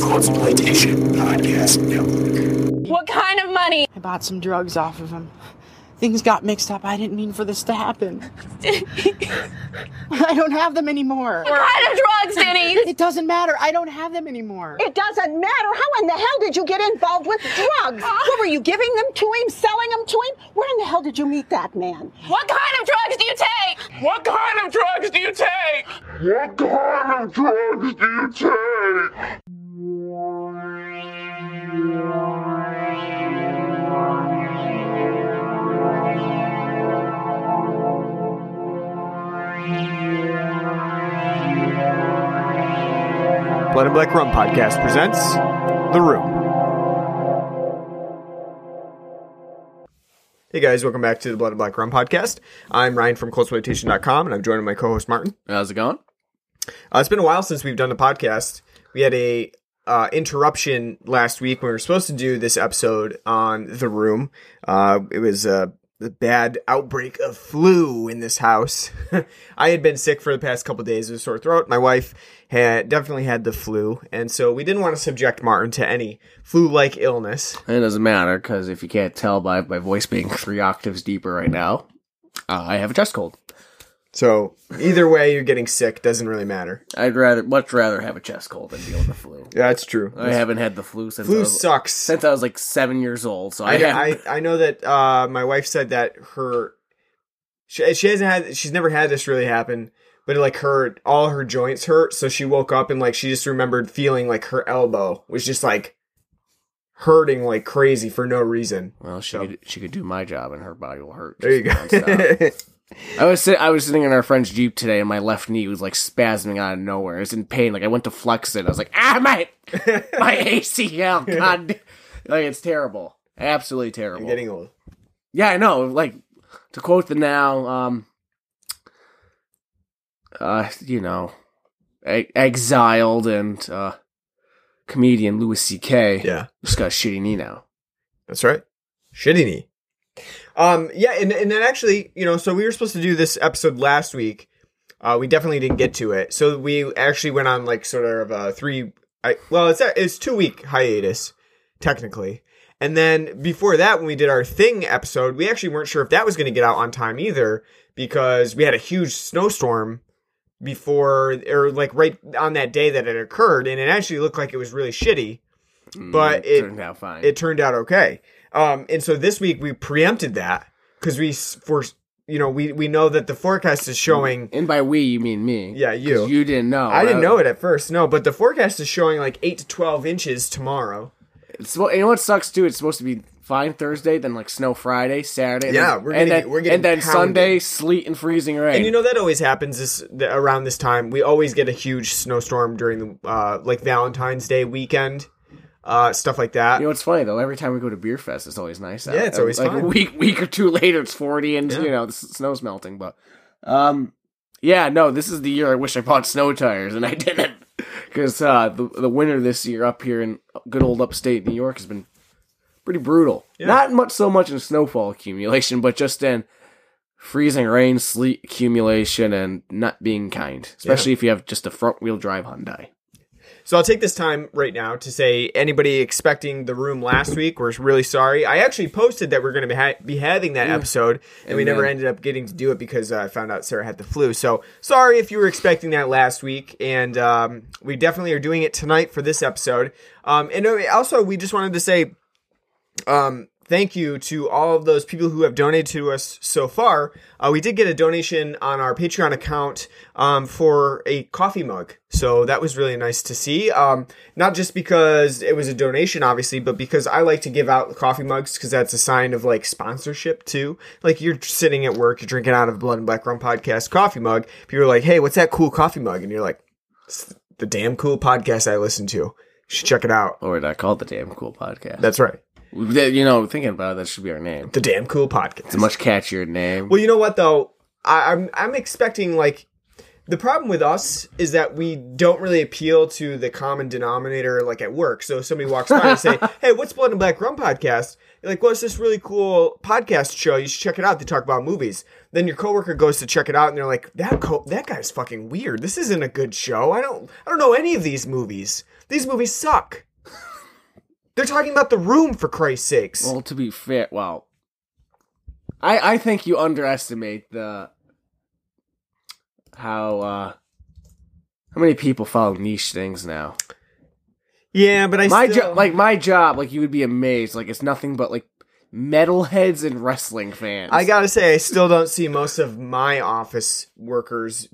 Consultation Podcast Network. What kind of money? I bought some drugs off of him. Things got mixed up. I didn't mean for this to happen. I don't have them anymore. What kind of drugs, Denny? It doesn't matter. I don't have them anymore. It doesn't matter. How in the hell did you get involved with drugs? Uh. What were you giving them to him, selling them to him? Where in the hell did you meet that man? What kind of drugs do you take? What kind of drugs do you take? What kind of drugs do you take? Blood and Black Rum Podcast presents The Room. Hey guys, welcome back to the Blood and Black Rum Podcast. I'm Ryan from ColdSploitation.com and I'm joined by my co-host Martin. How's it going? Uh, it's been a while since we've done a podcast. We had a uh, interruption last week when we were supposed to do this episode on The Room. Uh, it was a the bad outbreak of flu in this house. I had been sick for the past couple days with a sore throat. My wife had definitely had the flu, and so we didn't want to subject Martin to any flu-like illness. It doesn't matter because if you can't tell by my voice being three octaves deeper right now, uh, I have a chest cold. So either way, you're getting sick. Doesn't really matter. I'd rather, much rather have a chest cold than deal with the flu. Yeah, that's true. I haven't had the flu since I Flu was, sucks. since I was like seven years old. So I, I, I I know that uh, my wife said that her she, she hasn't had she's never had this really happen, but like her all her joints hurt, so she woke up and like she just remembered feeling like her elbow was just like hurting like crazy for no reason. well, she So- could she could do my job and her body will hurt. There you go. I was sit, I was sitting in our friend's jeep today, and my left knee was like spasming out of nowhere. I was in pain. Like I went to flex it. I was like, ah, my my ACL. God, like it's terrible. Absolutely terrible. You're getting old. Yeah, I know. Like to quote the now, um, uh, you know, e- exiled and uh, comedian Louis C.K. Yeah, just got a shitty knee now. that's right. Shitty knee. Um, yeah, and and then actually, you know, so we were supposed to do this episode last week. Uh, we definitely didn't get to it. So we actually went on like sort of a three. I, well, it's a, it's two week hiatus technically. And then before that, when we did our thing episode, we actually weren't sure if that was going to get out on time either because we had a huge snowstorm before or like right on that day that it occurred, and it actually looked like it was really shitty. But it- turned out fine. It turned out okay. Um, and so this week we preempted that because we for you know we we know that the forecast is showing. and by we, you mean me? Yeah, you. You didn't know. I didn't know it at first, no, but the forecast is showing like eight to twelve inches tomorrow. It's, you know what sucks too? It's supposed to be fine Thursday, then like snow Friday, Saturday. and Yeah, then- we're and getting- then, we're getting and then pounded. Sunday sleet and freezing rain. And you know that always happens this th- around this time. We always get a huge snowstorm during the uh, like Valentine's Day weekend, uh, stuff like that. You know it's funny though? Every time we go to beer fest, it's always nice. Out. Yeah, it's always like fun. a week, week or two later, it's forty and Yeah. you know the snow's melting. But, um, yeah, no, this is the year I wish I bought snow tires and I didn't because uh, the the winter this year up here in good old upstate New York has been pretty brutal. Not much so much in snowfall accumulation, but just in freezing rain, sleet accumulation, and not being kind. Especially if you have just a front wheel drive Hyundai. So I'll take this time right now to say anybody expecting the room last week, we're really sorry. I actually posted that we're going to be, ha- be having that episode, and we never ended up getting to do it because uh, I found out Sarah had the flu. So sorry if you were expecting that last week, and um, we definitely are doing it tonight for this episode. Um, and uh, also, we just wanted to say um, thank you to all of those people who have donated to us so far. Uh, we did get a donation on our Patreon account um, for a coffee mug. So that was really nice to see. Um, not just because it was a donation, obviously, but because I like to give out coffee mugs because that's a sign of like sponsorship too. Like you're sitting at work, you're drinking out of a Blood and Black Rum podcast coffee mug. People are like, hey, what's that cool coffee mug? And you're like, "It's the damn cool podcast I listen to. You should check it out. Or I called the damn cool podcast. That's right. You know, thinking about it, that should be our name. The damn cool podcast. It's a much catchier name. Well, you know what though, I, I'm I'm expecting like the problem with us is that we don't really appeal to the common denominator like at work. So if somebody walks by and say, "Hey, what's Blood and Black Rum podcast?" You're like, "Well, it's this really cool podcast show. You should check it out. They talk about movies." Then your coworker goes to check it out, and they're like, "That co- that guy's fucking weird. This isn't a good show. I don't I don't know any of these movies. These movies suck." They're talking about the room for Christ's sakes. Well, to be fair, well, I I think you underestimate the how uh how many people follow niche things now. yeah, but I My still, job, like my job, like you would be amazed. Like it's nothing but like metalheads and wrestling fans. I gotta say, I still don't see most of my office workers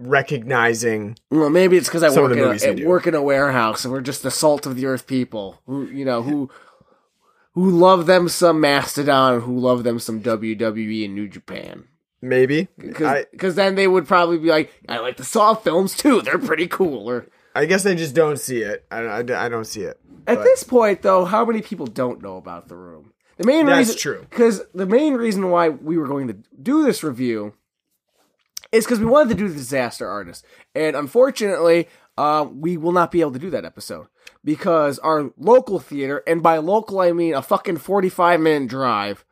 recognizing. Well, maybe it's because I work in, a, work in a warehouse and we're just the salt of the earth people who you know who who love them some Mastodon, who love them some WWE and New Japan. Maybe Because then they would probably be like, I like the Saw films too. They're pretty cool. Or I guess I just don't see it. I, I, I don't see it. at But- this point, though, how many people don't know about the room? The main That's reason, true. Because the main reason why we were going to do this review is because we wanted to do the disaster artist, and unfortunately, uh, we will not be able to do that episode because our local theater, and by local I mean a fucking forty-five minute drive,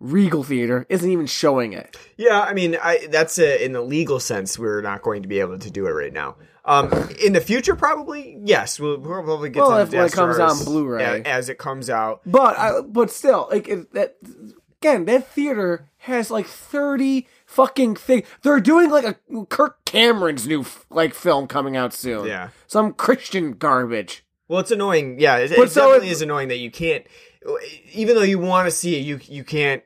Regal Theater isn't even showing it. Yeah, I mean, I that's a, in the legal sense, we're not going to be able to do it right now. Um, in the future, probably yes, we'll probably get Well, to if- when it comes on Blu-ray. a- as it comes out. But I, but still, like it, that again, that theater has like thirty fucking thing. They're doing like a Kirk Cameron's new like film coming out soon. Yeah. some Christian garbage. Well, it's annoying. Yeah, it, it so definitely it's- is annoying that you can't, even though you want to see it, you you can't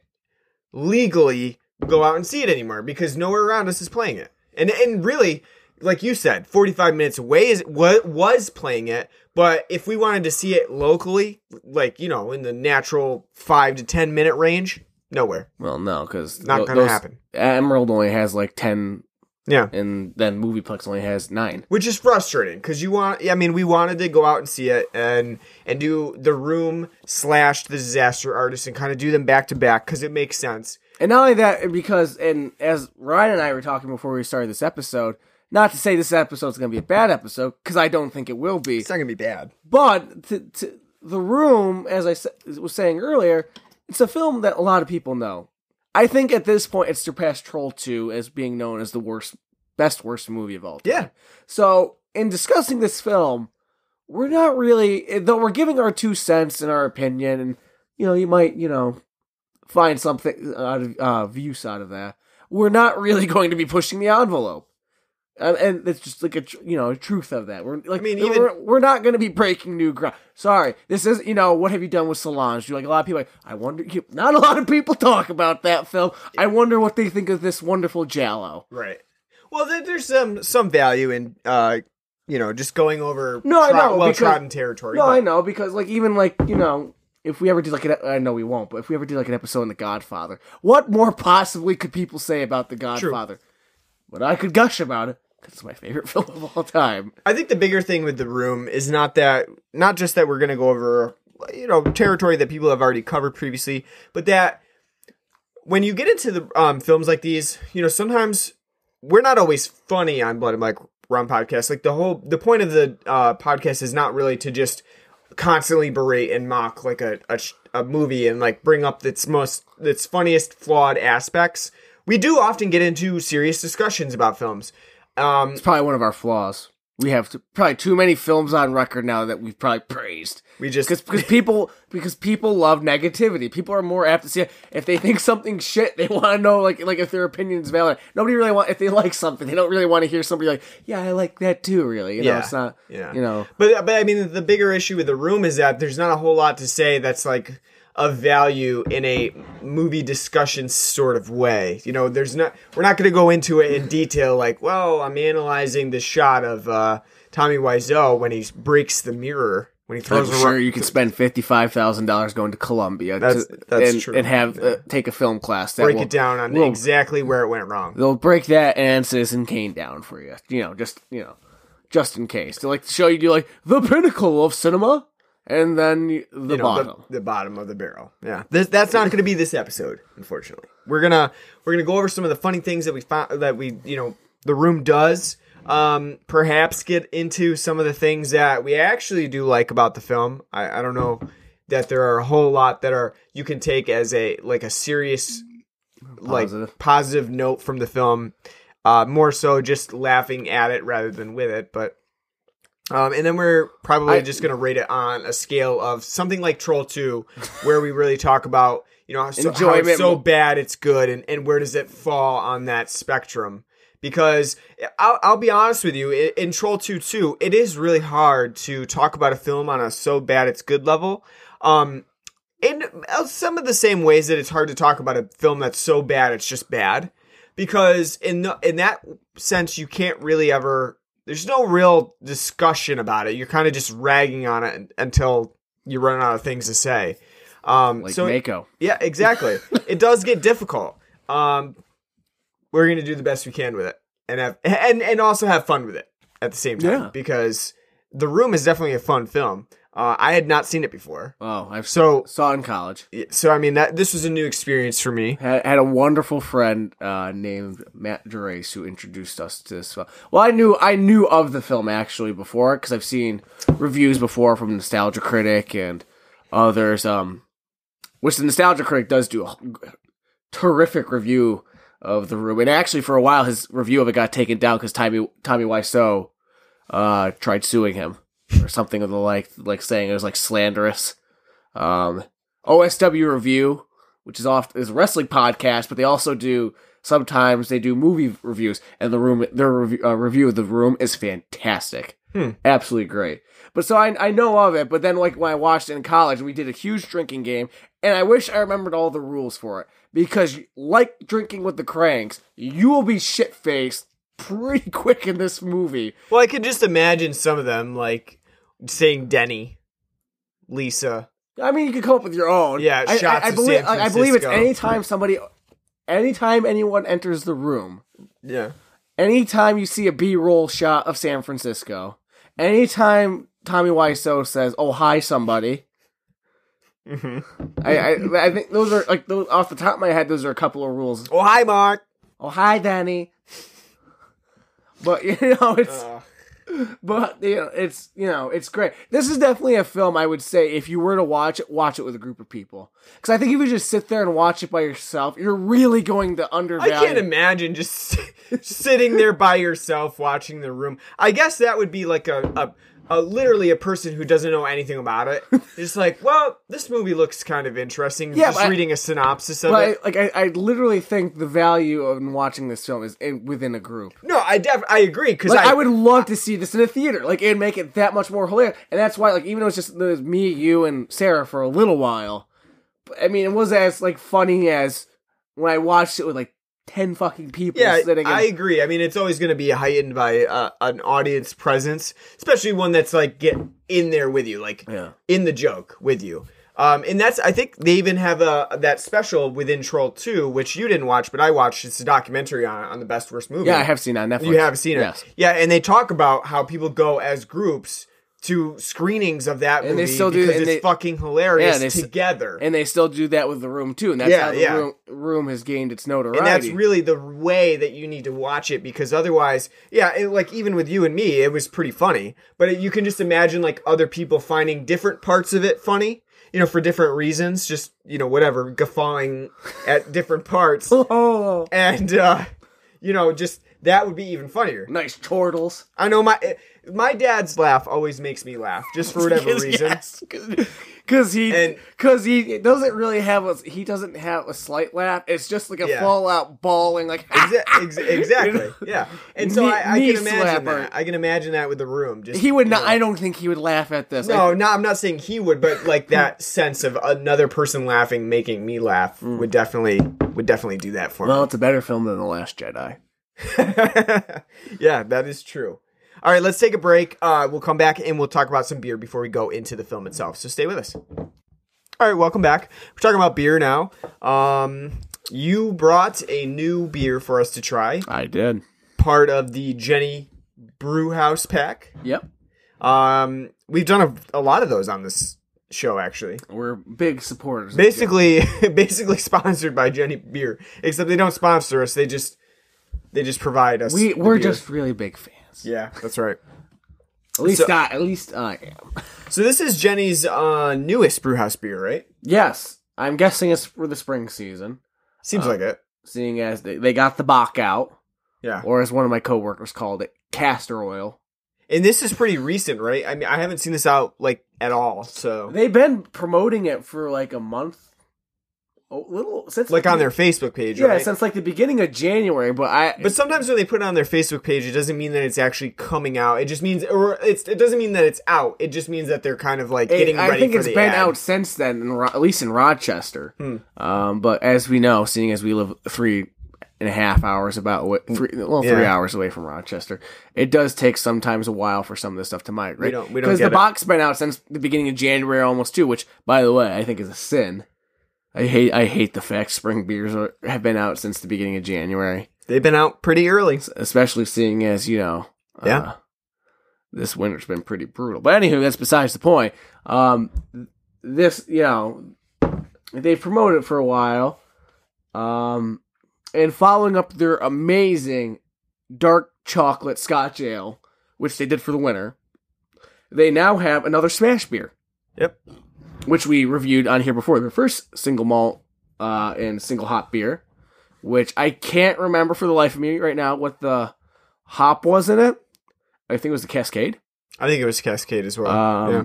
legally go out and see it anymore because nowhere around us is playing it. And and really, like you said, forty five minutes away is what was playing it. But if we wanted to see it locally, like you know, in the natural five to ten minute range, nowhere. Well, no, because Not gonna happen. Emerald only has like ten, Yeah. and then Movieplex only has nine. which is frustrating because you want i mean we wanted to go out and see it and and do the room slash the disaster artist and kind of do them back to back because it makes sense And not only that, because and as Ryan and I were talking before we started this episode, not to say this episode's going to be a bad episode, because I don't think it will be. it's not gonna be bad But to, to, the room, as I was saying earlier, it's a film that a lot of people know. I think at this point it's surpassed Troll 2 as being known as the worst, best worst movie of all time. Yeah. So in discussing this film, we're not really, though we're giving our two cents and our opinion, and you know, you might, you know, find something out of uh, views out of that. We're not really going to be pushing the envelope. Um, and it's just like a tr- you know a truth of that. We're like I mean, we're, we're not going to be breaking new ground. Sorry, this is you know what have you done with Solange? You like a lot of people. Like, I wonder. You, not a lot of people talk about that film. I wonder what they think of this wonderful giallo. right well there, there's some some value in uh you know just going over No, I know, well because- trodden territory No, but- I know because like even like you know if we ever did like an I know we won't, but if we ever did like an episode on The Godfather, what more possibly could people say about The Godfather? But I could gush about it because it's my favorite film of all time. I think the bigger thing with the room is not that not just that we're going to go over you know territory that people have already covered previously, but that when you get into the um, films like these, you know, sometimes we're not always funny on Blood and Black Rum podcast. Like the whole the point of the uh, podcast is not really to just constantly berate and mock like a, a a movie and like bring up its most its funniest flawed aspects. We do often get into serious discussions about films. Um, It's probably one of our flaws. We have to, probably too many films on record now that we've probably praised. we just Because people because people love negativity. People are more apt to see it. if they think something's shit. They want to know like like if their opinion is valid. Nobody really want if they like something. They don't really want to hear somebody like yeah I like that too. Really, you know Yeah. it's not Yeah. you know But but I mean the bigger issue with the room is that there's not a whole lot to say that's like of value in a movie discussion sort of way. You know, there's not we're not going to go into it in detail like, well, I'm analyzing the shot of uh Tommy Wiseau when he breaks the mirror when he throws I'm sure you could spend fifty five thousand dollars going to Columbia That's- to, that's and, true. and have uh, take a film class that break will, it down on will- exactly where it went wrong. They'll break that and Citizen Kane down for you. You know, just you know, just in case. They like to show you do like the pinnacle of cinema, and then the you know, bottom. The, the bottom of the barrel. Yeah, this, that's not going to be this episode, unfortunately. We're gonna we're gonna go over some of the funny things that we found that we you know the room does um, perhaps get into some of the things that we actually do like about the film. I, I don't know that there are a whole lot that are you can take as a like a serious like Positive. positive note from the film. Uh, more so just laughing at it rather than with it, but um, and then we're probably I- just gonna rate it on a scale of something like Troll Two, where we really talk about you know so, how it's so bad it's good, and, and where does it fall on that spectrum? Because I'll, I'll be honest with you, in, in Troll Two too, it is really hard to talk about a film on a so bad it's good level. Um, in uh, some of the same ways that it's hard to talk about a film that's so bad it's just bad because in the, in that sense you can't really ever there's no real discussion about it. You're kind of just ragging on it until you run out of things to say. Um Like so Mako. yeah exactly. It does get difficult. Um we're going to do the best we can with it and have and and also have fun with it at the same time Yeah. because the room is definitely a fun film uh, i had not seen it before Oh, I so saw it in college. so I mean that this was a new experience for me. Had, had a wonderful friend uh, named Matt Gerace who introduced us to this film. Well, I knew I knew of the film actually before because I've seen reviews before from Nostalgia Critic and others. Um, which the Nostalgia Critic does do a terrific review of the room, and actually for a while his review of it got taken down because Tommy Tommy Wiseau uh, tried suing him or something of the like, like saying it was like slanderous. Um, OSW review, which is off is a wrestling podcast, but they also do sometimes they do movie reviews, and the room their review, uh, review of the room is fantastic, absolutely great. But so I I know of it, but then like when I watched it in college, we did a huge drinking game, and I wish I remembered all the rules for it because like drinking with the cranks, you will be shit faced pretty quick in this movie. Well, I could just imagine some of them like saying Denny, Lisa. I mean, you could come up with your own. Yeah, I, shots I, believe I, I believe it's anytime somebody, anytime anyone enters the room, Yeah. anytime you see a B-roll shot of San Francisco, anytime Tommy Wiseau says, "Oh hi, somebody," Mm-hmm. I, I I think those are like those off the top of my head. Those are a couple of rules. Oh hi, Mark. Oh hi, Danny. But you know it's. Uh, But you know, it's you know, it's great. This is definitely a film I would say if you were to watch it, watch it with a group of people. Because I think if you just sit there and watch it by yourself, you're really going to undervalue. I can't imagine just sitting there by yourself watching the room. I guess that would be like a, a, a literally a person who doesn't know anything about it. Just like, well, this movie looks kind of interesting. Yeah, just reading a synopsis of it. I, like I, I literally think the value of watching this film is in, within a group. No, I def I agree because Like I, I, would love to see this in a theater. Like it'd make it that much more hilarious. And that's why, like, even though it's just it was me, you, and Sarah for a little while, I mean, it was as like funny as when I watched it with like ten fucking people Yeah, sitting. In, I agree. I mean, it's always going to be heightened by uh, an audience presence, especially one that's like get in there with you, like Yeah. in the joke with you. Um, and that's I think they even have a that special within Troll Two, which you didn't watch, but I watched. It's a documentary on on the best worst movie. yeah, I have seen it on Netflix. You have seen it, Yes. yeah. And they talk about how people go as groups to screenings of that And movie they still do- because and it's they- fucking hilarious Yeah, they together. And they still do that with the room too, and that's Yeah, how the yeah. room, room has gained its notoriety. and that's really the way that you need to watch it because otherwise yeah it, like even with you and me it was pretty funny but it, you can just imagine like other people finding different parts of it funny you know for different reasons just you know whatever guffawing at different parts oh, and uh you know just that would be even funnier nice chortles. i know my my dad's laugh always makes me laugh just for whatever reason Because he, And- because he doesn't really have a, he doesn't have a slight laugh. It's just like a Yeah. fallout bawling, like Exa- ex- exactly yeah and so Knee- I, I knee can imagine slapper. that i can imagine that with the room just he would you not. know. I don't think he would laugh at this. No, Like, no, I'm not saying he would, but like that sense of another person laughing, making me laugh, mm. would definitely would definitely do that for me. well, it's a better film than the Last Jedi. yeah, that is true. All right, let's take a break. Uh, we'll come back and we'll talk about some beer before we go into the film itself. So stay with us. All right, welcome back. We're talking about beer now. Um, you brought a new beer for us to try, I did. part of the Genny Brew House pack. Yep. Um, we've done a, a lot of those on this show, actually. We're big supporters. basically basically sponsored by Genny Beer. Except they don't sponsor us. They just they just provide us. We we're just really big fans. yeah, that's right. At least So- I, at least I am. So this is Genny's uh, newest brewhouse beer, right? Yes, I'm guessing it's for the spring season, Seems Uh, like it. seeing as they, they got the Bock out, Yeah, or as one of my coworkers called it, castor oil. and this is pretty recent, right? I mean, I haven't seen this out like at all. So They've been promoting it for like a month, little since like on their Facebook page, yeah, right? since like the beginning of January. But I But sometimes when they put it on their Facebook page, it doesn't mean that it's actually coming out. It just means, or it's, it doesn't mean that it's out. It just means that they're kind of like It- getting I ready think for it's the been ad. out since then, in Ro- at least in Rochester. Hmm. Um, but as we know, seeing as we live three and a half hours about wa- three, well, three Yeah. hours away from Rochester, it does take sometimes a while for some of this stuff to migrate. We don't- we don't because the it. box been out since the beginning of January almost too, which by the way I think is a sin. I hate I hate the fact spring beers are, have been out since the beginning of January, They've been out pretty early. especially seeing as you know. Yeah. Uh, this winter's been pretty brutal. But anywho, that's besides the point. Um, this, you know, they promoted it for a while. Um, and following up their amazing dark chocolate Scotch ale, which they did for the winter, they now have another smash beer, Yep. Which we reviewed on here before. Their first single malt uh, and single hop beer, which I can't remember for the life of me right now what the hop was in it. I think it was the Cascade. I think it was Cascade as well. Um, yeah.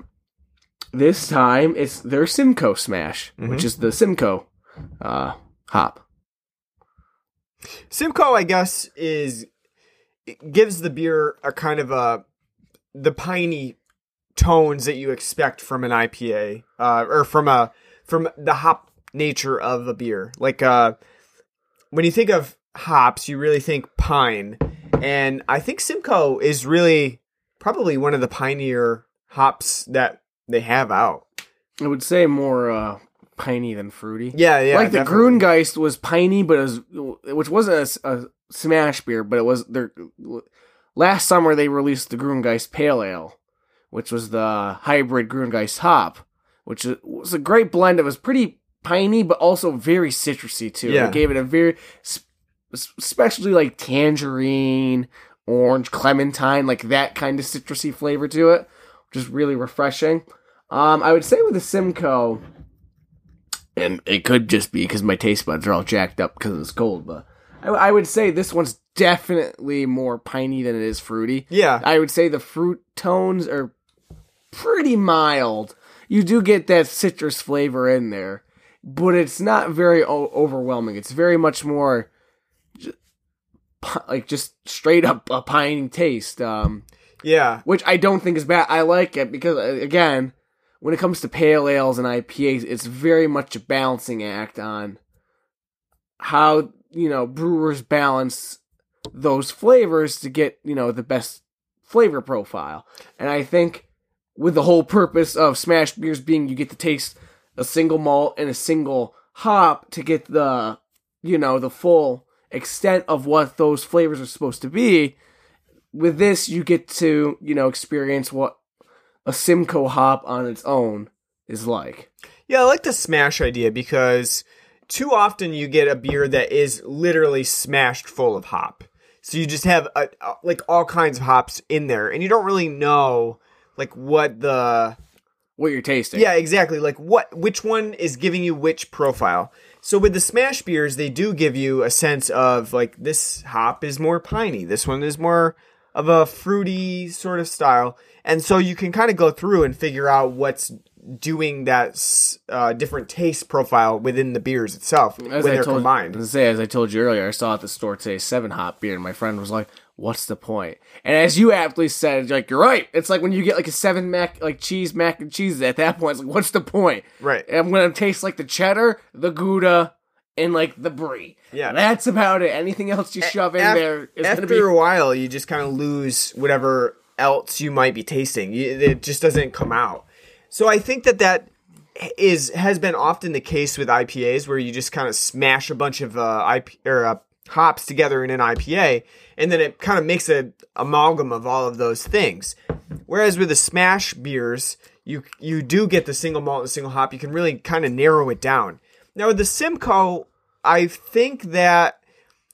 This time it's their Simcoe Smash, Mhm. which is the Simcoe uh, hop. Simcoe, I guess, is it gives the beer a kind of a the piney tones that you expect from an IPA, uh, or from a from the hop nature of a beer. Like uh, when you think of hops, you really think pine, and I think Simcoe is really probably one of the pioneer hops that they have out. I would say more uh, piney than fruity. Yeah, yeah. like the definitely. Grungeist was piney, but it was which wasn't a smash beer, but it was their last summer they released the Grungeist Pale Ale, which was the hybrid Grungeist hop, which was a great blend. It was pretty piney, but also very citrusy too. Yeah. It gave it a very, especially like tangerine, orange, clementine, like that kind of citrusy flavor to it, which is really refreshing. Um, I would say with the Simcoe, and it could just be because my taste buds are all jacked up because it's cold, but I, I would say this one's definitely more piney than it is fruity. Yeah, I would say the fruit tones are pretty mild. You do get that citrus flavor in there, but it's not very o- overwhelming. It's very much more ju- pi- like just straight up a piney taste. Um, yeah. which I don't think is bad. I like it because uh, again, when it comes to pale ales and IPAs, it's very much a balancing act on how you know brewers balance those flavors to get you know the best flavor profile. And I think with the whole purpose of smash beers being you get to taste a single malt and a single hop to get the you know the full extent of what those flavors are supposed to be with this you get to you know experience what a simcoe hop on its own is like Yeah, I like the smash idea because too often you get a beer that is literally smashed full of hop. So you just have a, like all kinds of hops in there, and you don't really know like what the what you're tasting yeah exactly like what which one is giving you which profile. So with the smash beers, they do give you a sense of like this hop is more piney, this one is more of a fruity sort of style, and so you can kind of go through and figure out what's doing that uh, different taste profile within the beers itself as when I they're told, combined. As I say, as I told you earlier, I saw at the store today seven hop beer, and my friend was like, "What's the point?" And as you aptly said, like you're right. It's like when you get like a seven mac like cheese mac and cheese. At that point, it's like, what's the point? Right. I'm gonna taste like the cheddar, the gouda, and like the brie. Yeah. that's about it. Anything else you shove in Af- there is after be a while, you just kind of lose whatever else you might be tasting. It just doesn't come out. So I think that that is has been often the case with IPAs, where you just kind of smash a bunch of uh, IP or uh, hops together in an IPA, and then it kind of makes a amalgam of all of those things. Whereas with the smash beers, you you do get the single malt and single hop. You can really kind of narrow it down. Now with the Simcoe, I think that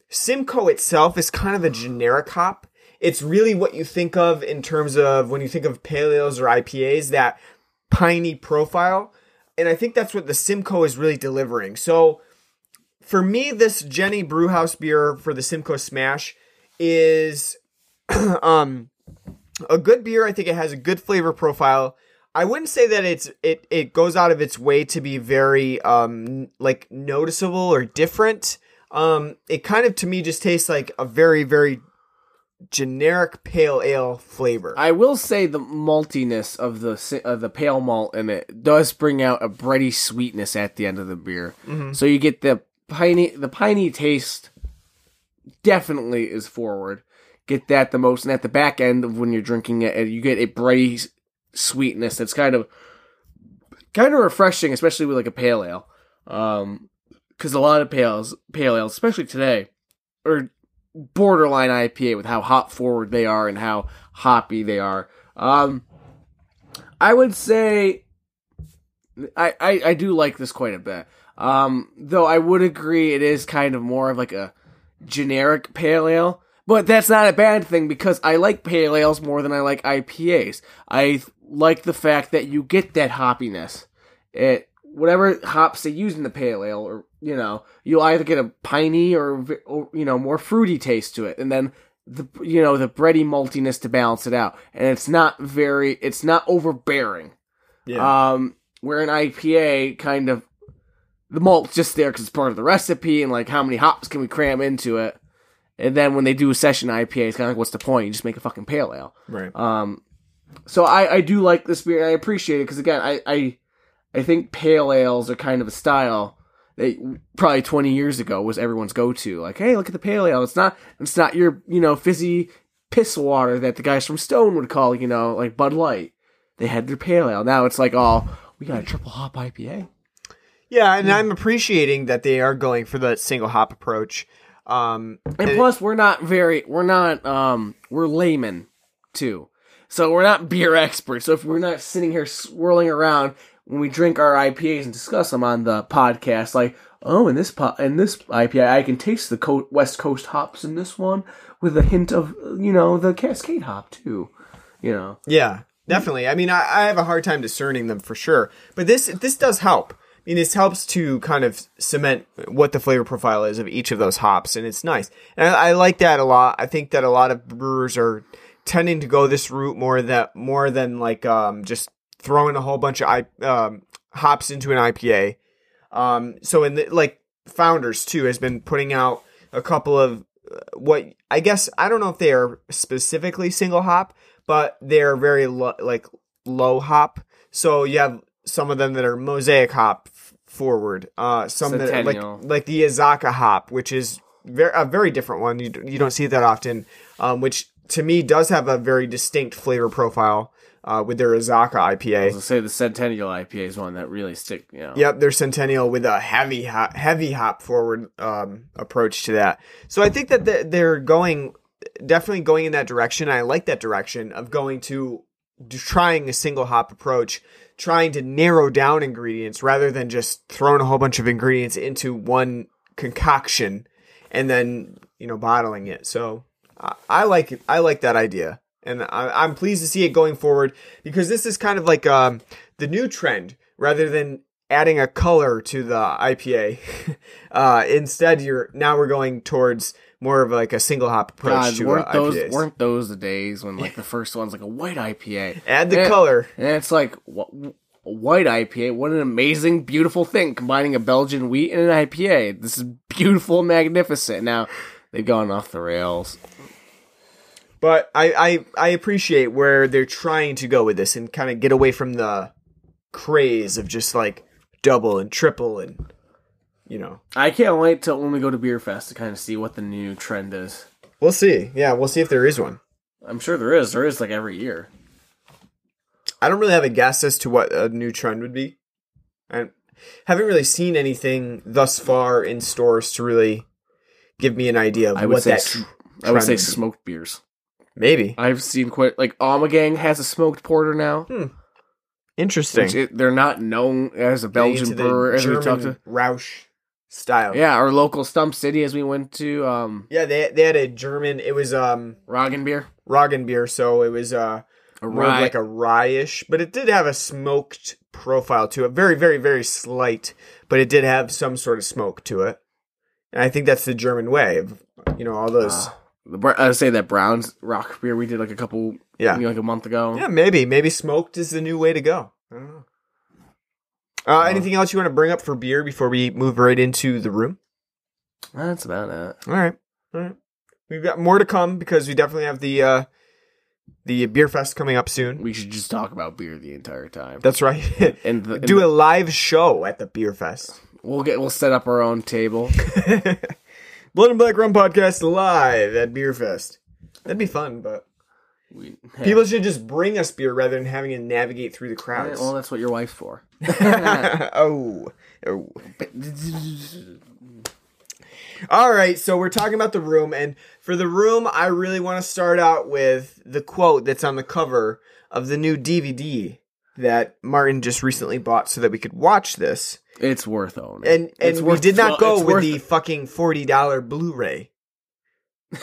Simcoe itself is kind of a generic hop. It's really what you think of in terms of when you think of paleos or IPAs, that piney profile. And I think that's what the Simcoe is really delivering. So for me, this Genny Brewhouse beer for the Simcoe Smash is um a good beer. I think it has a good flavor profile. I wouldn't say that it's it it goes out of its way to be very um like noticeable or different. Um it kind of to me just tastes like a very very generic pale ale flavor. I will say the maltiness of the of the pale malt in it does bring out a bready sweetness at the end of the beer. So you get the piney the piney taste definitely is forward. Get that the most, and at the back end of when you're drinking it, you get a s- sweetness that's kind of kind of refreshing, especially with like a pale ale. Um, because a lot of pales pale ales, especially today, are borderline IPA with how hop forward they are and how hoppy they are. Um, I would say I, I, I do like this quite a bit. Um, though I would agree it is kind of more of like a generic pale ale. But that's not a bad thing because I like pale ales more than I like IPAs. I like the fact that you get that hoppiness. It whatever hops they use in the pale ale, or you know, you'll either get a piney or, or you know more fruity taste to it, and then the you know the bready maltiness to balance it out. And it's not very, it's not overbearing. yeah. Um, where an IPA kind of the malt's just there because it's part of the recipe, and like how many hops can we cram into it? And then when they do a session IPA, it's kind of like, what's the point? You just make a fucking pale ale. right. Um, so I, I do like this beer. I appreciate it because again, I, I I think pale ales are kind of a style that probably 20 years ago was everyone's go-to. Like, hey, look at the pale ale. It's not it's not your you know fizzy piss water that the guys from Stone would call you know like Bud Light. They had their pale ale. Now it's like, oh, we got a triple hop IPA. Yeah, and I'm appreciating that they are going for the single hop approach. Um, And plus, we're not very, we're not, um, we're laymen too. So we're not beer experts. So if we're not sitting here swirling around when we drink our IPAs and discuss them on the podcast, like, oh, in this po- in this IPA, I can taste the co- West Coast hops in this one with a hint of, you know, the Cascade hop too. You know, Yeah, definitely. I mean, I, I have a hard time discerning them for sure, but this this does help. This helps to kind of cement what the flavor profile is of each of those hops, and it's nice. And I, I like that a lot. I think that a lot of brewers are tending to go this route more that more than like um, just throwing a whole bunch of I, um, hops into an IPA. Um, so in the, like Founders too has been putting out a couple of uh, what I guess I don't know if they are specifically single hop, but they're very lo- like low hop. So you have some of them that are mosaic hop f- forward. Uh, some that are like like the Azacca hop, which is very a very different one. You you don't see that often. Um, which to me does have a very distinct flavor profile. Uh, with their Azacca IPA. I'll say the Centennial IPA is one that really stick. You know, Yep, they're Centennial with a heavy hop, heavy hop forward um, approach to that. So I think that they're going definitely going in that direction. I like that direction of going to trying a single hop approach, trying to narrow down ingredients rather than just throwing a whole bunch of ingredients into one concoction and then you know bottling it. So I, I like it. I like that idea, and I, I'm pleased to see it going forward because this is kind of like um, the new trend rather than adding a color to the IPA. uh, instead, you're now we're going towards more of like a single hop approach God, to weren't uh, those IPAs. weren't those the days when like the first one's like a white IPA? Add the And- color. And it's like wh- a white IPA. What an amazing, beautiful thing! Combining a Belgian wheat and an IPA. This is beautiful, magnificent. Now they've gone off the rails. But I, I I appreciate where they're trying to go with this and kind of get away from the craze of just like double and triple and you know. I can't wait when we go to Beer Fest to kind of see what the new trend is. We'll see. Yeah, we'll see if there is one. I'm sure there is. There is like every year. I don't really have a guess as to what a new trend would be. I haven't really seen anything thus far in stores to really give me an idea of I what that. I would say be. smoked beers. Maybe I've seen quite like Ommegang has a smoked porter now. Hmm. interesting. It, they're not known as a Belgian brewer as we talked to. Rauch. Style. Yeah, our local Stump City as we went to um Yeah, they they had a German. It was um Roggen beer. Roggen beer, so it was uh A more rye. like a rye-ish, but it did have a smoked profile to it. Very, very, very slight, but it did have some sort of smoke to it. And I think that's the German way of you know all those. Uh, I would say that Brown's rock beer we did like a couple Yeah. you know, like a month ago. yeah, maybe maybe smoked is the new way to go. I don't know. Uh, anything else you want to bring up for beer before we move right into the room? That's about it. All right. All right. We've got more to come because we definitely have the uh the beer fest coming up soon. We should just talk about beer the entire time. That's right. And, the, and Do the- a live show at the beer fest. we'll get we'll set up our own table. Blood and Black Rum podcast live at Beer Fest. That'd be fun, but We, people should just bring us beer rather than having to navigate through the Yeah, crowds. well, that's what your wife's for. oh. oh. All right, so we're talking about the room, and for the room, I really want to start out with the quote that's on the cover of the new DVD that Martin just recently bought so that we could watch this. It's worth owning. And It's we did not go with the fucking forty dollar Blu-ray.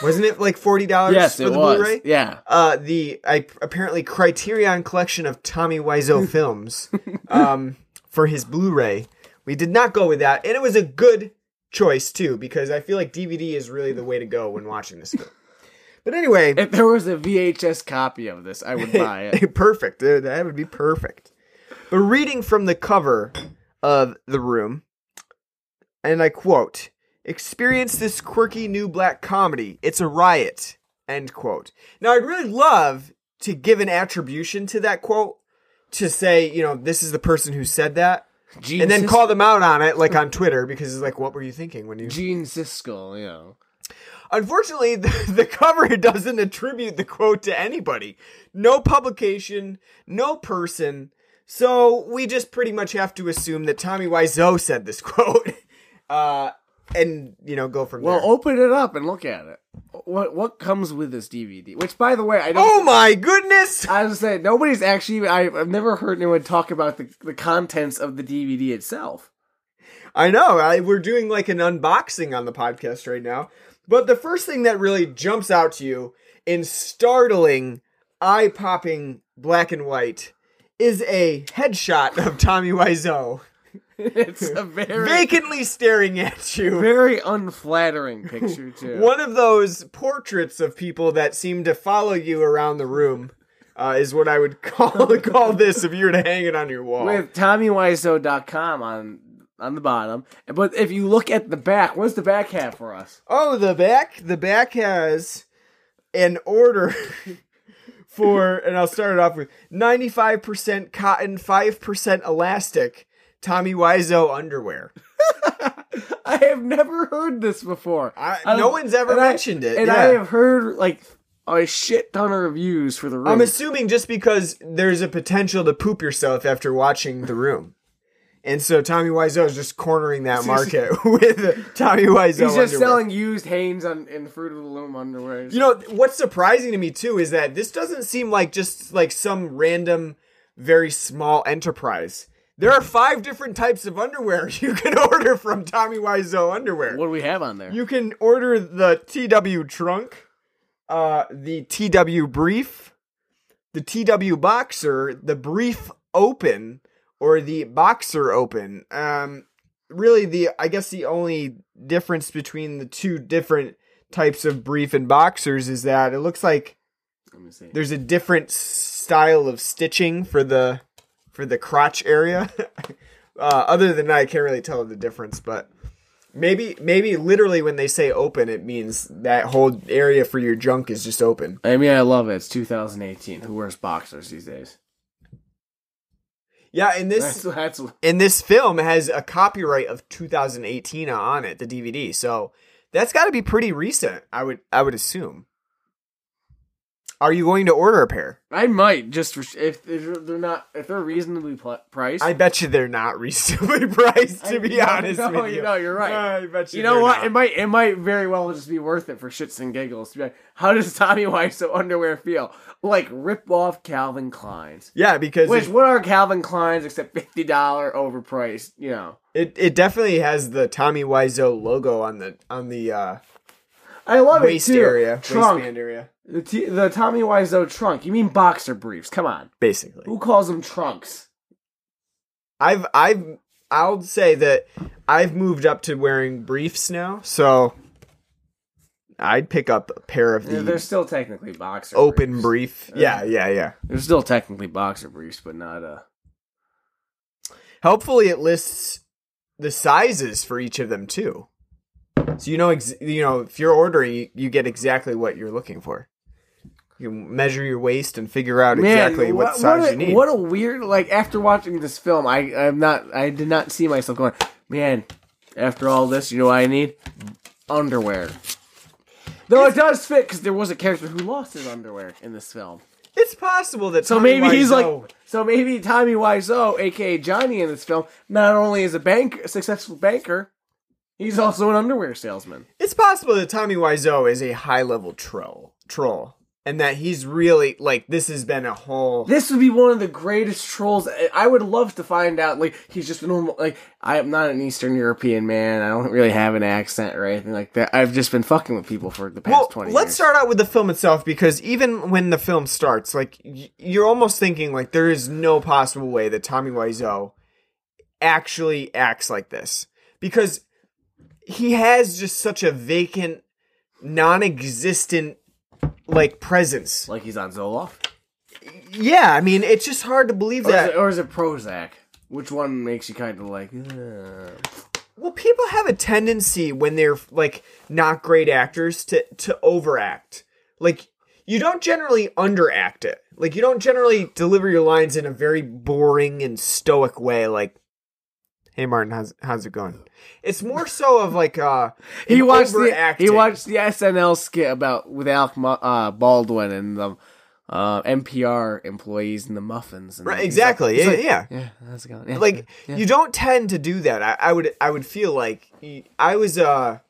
Wasn't it like forty dollars yes, for the was. Blu-ray? Yeah, uh the I apparently Criterion collection of Tommy Wiseau films um for his Blu-ray. We did not go with that, and it was a good choice too because I feel like DVD is really the way to go when watching this film. But anyway, if there was a VHS copy of this, I would buy it. perfect. That would be perfect. But reading from the cover of The Room, and I quote, experience this quirky new black comedy. It's a riot. End quote. Now, I'd really love to give an attribution to that quote to say, you know, this is the person who said that, Gene and then call them out on it, like on Twitter, because it's like, what were you thinking when you. Gene Siskel. You know, Unfortunately, the, the cover doesn't attribute the quote to anybody. No publication, no person. So we just pretty much have to assume that Tommy Wiseau said this quote. Uh, and, you know, go from well, there. open it up and look at it. What what comes with this DVD? Which, by the way, I don't. Oh my goodness! I was saying nobody's actually. I've, I've never heard anyone talk about the the contents of the DVD itself. I know. I, we're doing like an unboxing on the podcast right now. But the first thing that really jumps out to you in startling, eye popping black and white is a headshot of Tommy Wiseau It's a very vacantly staring at you. very unflattering picture too. One of those portraits of people that seem to follow you around the room uh, is what I would call call this if you were to hang it on your wall. with TommyWiseau.com on on the bottom. But if you look at the back, what's the back have for us? Oh, the back. The back has an order for, and I'll start it off with ninety-five percent cotton, five percent elastic. Tommy Wiseau underwear. I have never heard this before. I- I- no one's ever and I- mentioned it, and yeah. I have heard like a shit ton of reviews for the room. I'm assuming just because there's a potential to poop yourself after watching The Room. And so Tommy Wiseau is just cornering that market with Tommy Wiseau He's just underwear. selling used Hanes on in Fruit of the Loom underwear. You know what's surprising to me too is that this doesn't seem like just like some random, very small enterprise. There are five different types of underwear you can order from Tommy Wiseau Underwear. what do we have on there? You can order the TW trunk, uh, the TW brief, the TW boxer, the brief open, or the boxer open. Um, really, the I guess the only difference between the two different types of brief and boxers is that it looks like Let me see. there's a different style of stitching for the for the crotch area. uh, other than that, I can't really tell the difference, but maybe maybe literally when they say open, it means that whole area for your junk is just open. I mean, I love it. It's 2018. Who wears boxers these days? Yeah, and That's this that's and this film has a copyright of 2018 on it, the DVD. So that's got to be pretty recent. I would I would assume. Are you going to order a pair? I might just if, if they're not if they're reasonably pl- priced. I bet you they're not reasonably priced. To be No, honest no, with you, no, you're right. I bet you. you know what? not. It might it might very well just be worth it for shits and giggles. To be like, how does Tommy Wiseau underwear feel? Like rip off Calvin Klein's. Yeah, because Which what are Calvin Klein's except fifty dollar overpriced? You know. it it definitely has the Tommy Wiseau logo on the on the uh, I love waist it too. area, Trunk. waistband area, The, t- the Tommy Wiseau trunk. You mean boxer briefs? Come on. basically. Who calls them trunks? I've I've I'll say that I've moved up to wearing briefs now, so I'd pick up a pair of They're, they're still technically boxer open briefs. brief. Yeah, yeah, yeah. They're still technically boxer briefs, but not uh Hopefully, it lists the sizes for each of them too, so you know ex- you know if you're ordering, you, you get exactly what you're looking for. You measure your waist and figure out exactly what, size a, you need. What a weird like after watching this film, I I'm not I did not see myself going, man, after all this, you know what I need? Underwear. Though it does fit because there was a character who lost his underwear in this film. it's possible that So Tommy maybe he's Wiseau- like, so maybe Tommy Wiseau, aka Johnny, in this film, not only is a bank, a successful banker, he's also an underwear salesman. It's possible that Tommy Wiseau is a high level troll, troll, and that he's really like this has been a whole. This would be one of the greatest trolls. I- would love to find out. Like he's just a normal. Like I am not an Eastern European man. I don't really have an accent or anything like that. I've just been fucking with people for the past well, twenty. let's years. start out with the film itself because even when the film starts, like y- you're almost thinking like there is no possible way that Tommy Wiseau actually acts like this because he has just such a vacant, non-existent like presence. Like he's on Zoloft, Yeah, I mean it's just hard to believe or is, that. it, or is it Prozac? Which one makes you kind of like? "Ugh." Well, people have a tendency when they're like not great actors to to overact. Like you don't generally underact it. Like you don't generally deliver your lines in a very boring and stoic way like Hey Martin, how's how's it going? It's more so of like uh He watched the he watched the SNL skit about with Alec uh, Baldwin and the uh, NPR employees and the muffins. And Right, like- exactly. he's yeah, like, yeah. yeah. It going? Yeah, like yeah. you don't tend to do that. I, I would I would feel like I was a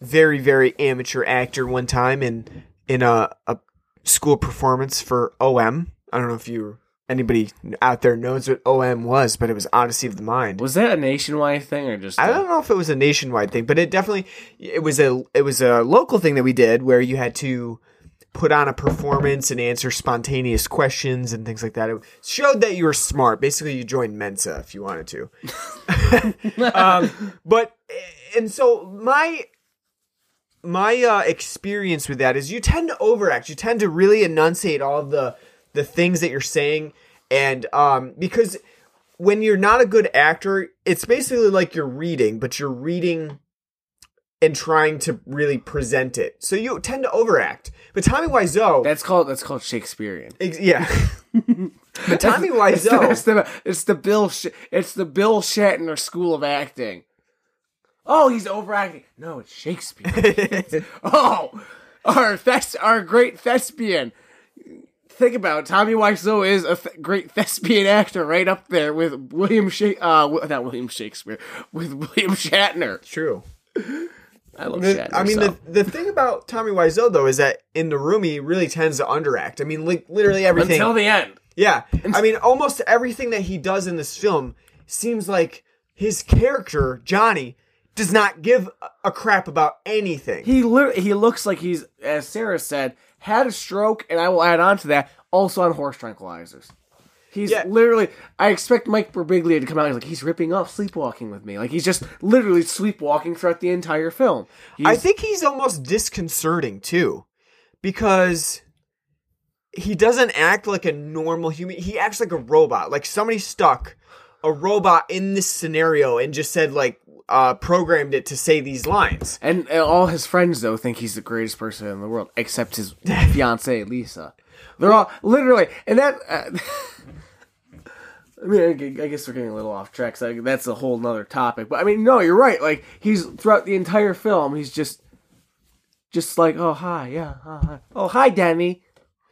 very very amateur actor one time in in a, a school performance for OM. I don't know if you anybody out there knows what OM was, but it was Odyssey of the Mind. Was that a nationwide thing or just? I don't know if it was a nationwide thing, but it definitely it was a it was a local thing that we did where you had to put on a performance and answer spontaneous questions and things like that. It showed that you were smart. Basically, you joined Mensa if you wanted to. um, but and so my my uh, experience with that is you tend to overact. You tend to really enunciate all the the things that you're saying, and um, because when you're not a good actor, it's basically like you're reading, but you're reading and trying to really present it. So you tend to overact. But Tommy Wiseau, That's called that's called Shakespearean. ex- yeah. but Tommy It's the, Wiseau, it's the it's the Bill Sh- it's the Bill Shatner School of Acting. Oh, he's overacting. No, it's Shakespeare. oh, our thes- our great thespian. Think about it. Tommy Wiseau is a th- great thespian actor, right up there with William Sha- uh, not William Shakespeare, with William Shatner. true. I love The- Shatner. I mean, so. the, the thing about Tommy Wiseau though is that in the room he really tends to underact. I mean, li- literally everything. until the end. Yeah. I mean, almost everything that he does in this film seems like his character, Johnny, does not give a- crap about anything. He lit- he looks like he's, as Sarah said, had a stroke, and I will add on to that, also on horse tranquilizers. He's Yeah. literally. I expect Mike Birbiglia to come out. He's like he's ripping off sleepwalking with me. Like he's just literally sleepwalking throughout the entire film. He's, I think he's almost disconcerting too, because he doesn't act like a normal human. He acts like a robot. Like somebody stuck a robot in this scenario and just said like uh programmed it to say these lines. and, and all his friends though think he's the greatest person in the world, except his fiancee Lisa. They're all literally, and that. Uh, I mean, I I guess we're getting a little off track. So that's a whole nother topic. But I mean, no, you're right. Like he's throughout the entire film, he's just, just like, oh hi, yeah, oh, hi. oh hi, Danny.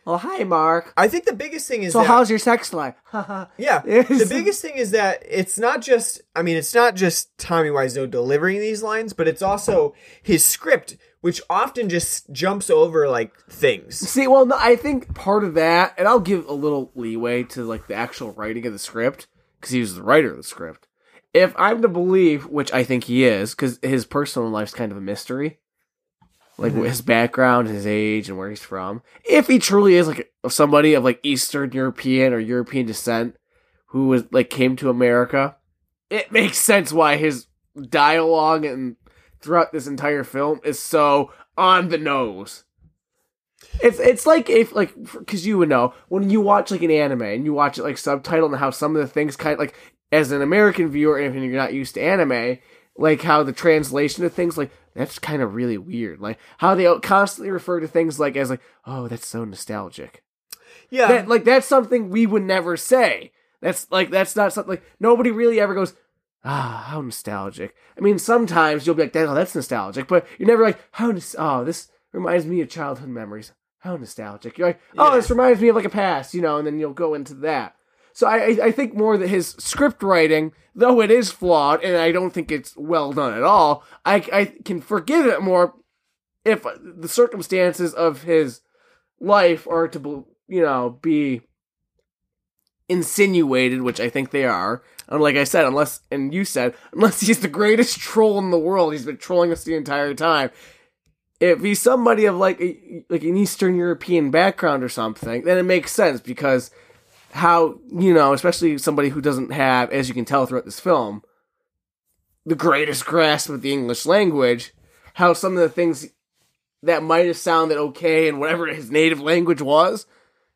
Oh, hi, Mark. I think the biggest thing is So that, how's your sex life? Yeah. The biggest thing is that it's not just I mean, it's not just Tommy Wiseau delivering these lines, but it's also his script, which often just jumps over like things. See, well, no, I think part of that, and I'll give a little leeway to like the actual writing of the script because he was the writer of the script. If I'm to believe, which I think he is, because his personal life's kind of a mystery, like mm-hmm. his background, his age, and where he's from. If he truly is like somebody of like Eastern European or European descent who was like came to America, it makes sense why his dialogue and throughout this entire film is so on the nose. It's it's like if like because you would know when you watch like an anime and you watch it like subtitled and how some of the things kind of like as an American viewer and if you're not used to anime like how the translation of things like that's kind of really weird like how they constantly refer to things like as like oh that's so nostalgic. Yeah. that like that's something we would never say. That's like that's not something like nobody really ever goes ah how nostalgic. I mean sometimes you'll be like oh that's nostalgic but you're never like how oh this reminds me of childhood memories. How nostalgic. You're like oh Yeah. this reminds me of like a past you know and then you'll go into that so I, I- think more that his script writing, though it is flawed, and I don't think it's well done at all, I, I can forgive it more if the circumstances of his life are to, be- you know, be insinuated, which I think they are. And like I said, unless, and you said, unless he's the greatest troll in the world, he's been trolling us the entire time. If he's somebody of like a, like an Eastern European background or something, then it makes sense because how you know, especially somebody who doesn't have, as you can tell throughout this film, the greatest grasp of the English language, how some of the things that might have sounded okay in whatever his native language was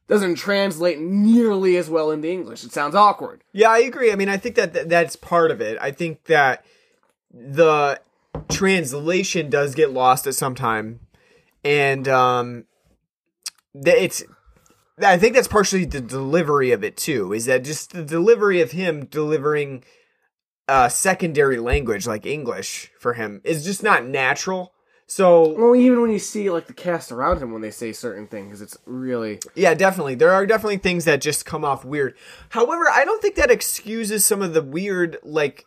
doesn't translate nearly as well into English. It sounds awkward. Yeah, I agree. I mean, I think that th- that's part of it. I think that the translation does get lost at some time, and um, that it's. I think that's partially the delivery of it too. Is that just the delivery of him delivering a secondary language like English for him is just not natural. So Well, even when you see like the cast around him when they say certain things, it's really Yeah, definitely. There are definitely things that just come off weird. However, I don't think that excuses some of the weird like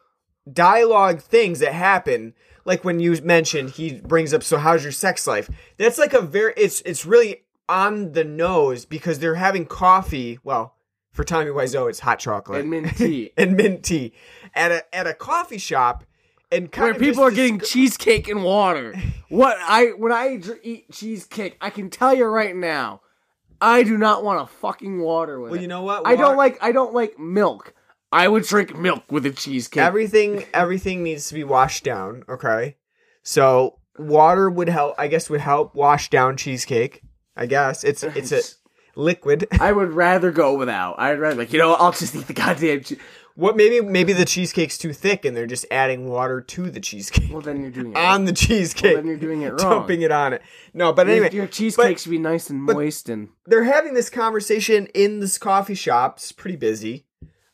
dialogue things that happen. Like when you mentioned he brings up so how's your sex life? That's like a very it's it's really on the nose because they're having coffee, well, for Tommy Wiseau it's hot chocolate and mint tea. and mint tea at a at a coffee shop and Where people are getting cheesecake and water. What I when I eat cheesecake, I can tell you right now, I do not want a fucking water with Well, it. you know what? I don't like I don't like milk. I would drink milk with a cheesecake. everything everything needs to be washed down okay so water would help i guess would help wash down cheesecake i guess it's it's a liquid I would rather go without. I'd rather like you know I'll just eat the goddamn. Che- what maybe maybe the cheesecake's too thick and they're just adding water to the cheesecake well, then you're doing it. on the cheesecake then you're doing it wrong. dumping it on it no but Your- anyway your cheesecake but should be nice and moist and. they're having this conversation in this coffee shop it's pretty busy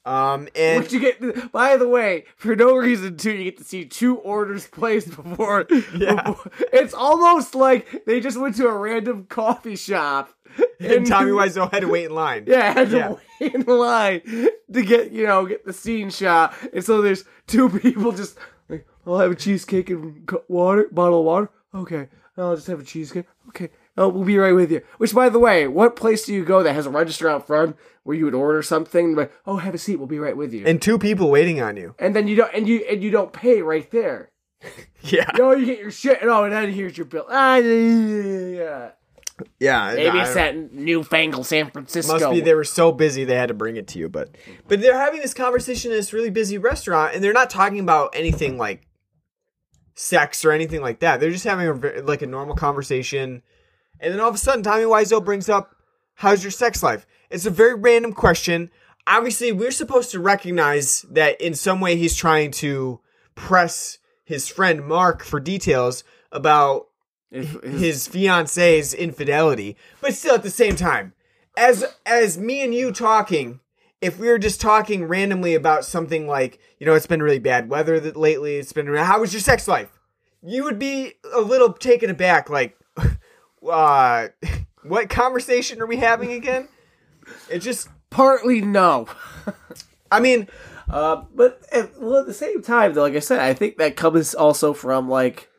um and What you get? By the way, for no reason too, you get to see two orders placed before. Yeah. before- it's almost like they just went to a random coffee shop and tommy wiseau had to wait in line Yeah, had to Yeah. wait in line to get you know get the scene shot, and so there's two people just like, I'll have a cheesecake and water, bottle of water. Okay, I'll just have a cheesecake. Okay, oh, we'll be right with you. Which, by the way, what place do you go that has a register out front where you would order something? Like, oh, have a seat. We'll be right with you. And, two people waiting on you And then you don't and you and you don't pay right there. yeah No, you get your shit. And oh, and then here's your bill. Ah, yeah. yeah Maybe it's that newfangled San Francisco. Must be they were so busy they had to bring it to you, but but they're having this conversation in this really busy restaurant, and they're not talking about anything like sex or anything like that. They're just having a like a normal conversation, and then all of a sudden, Tommy Wiseau brings up, "How's your sex life?" It's a very random question. Obviously, we're supposed to recognize that in some way he's trying to press his friend Mark for details about If- his fiance's infidelity, but still at the same time, as as me and you talking, if we were just talking randomly about something like, you know, it's been really bad weather that lately, it's been how was your sex life? You would be a little taken aback, like, uh, what conversation are we having again? It just, Partly no. I mean, Uh, but at, well, at the same time, though, like I said, I think that comes also from like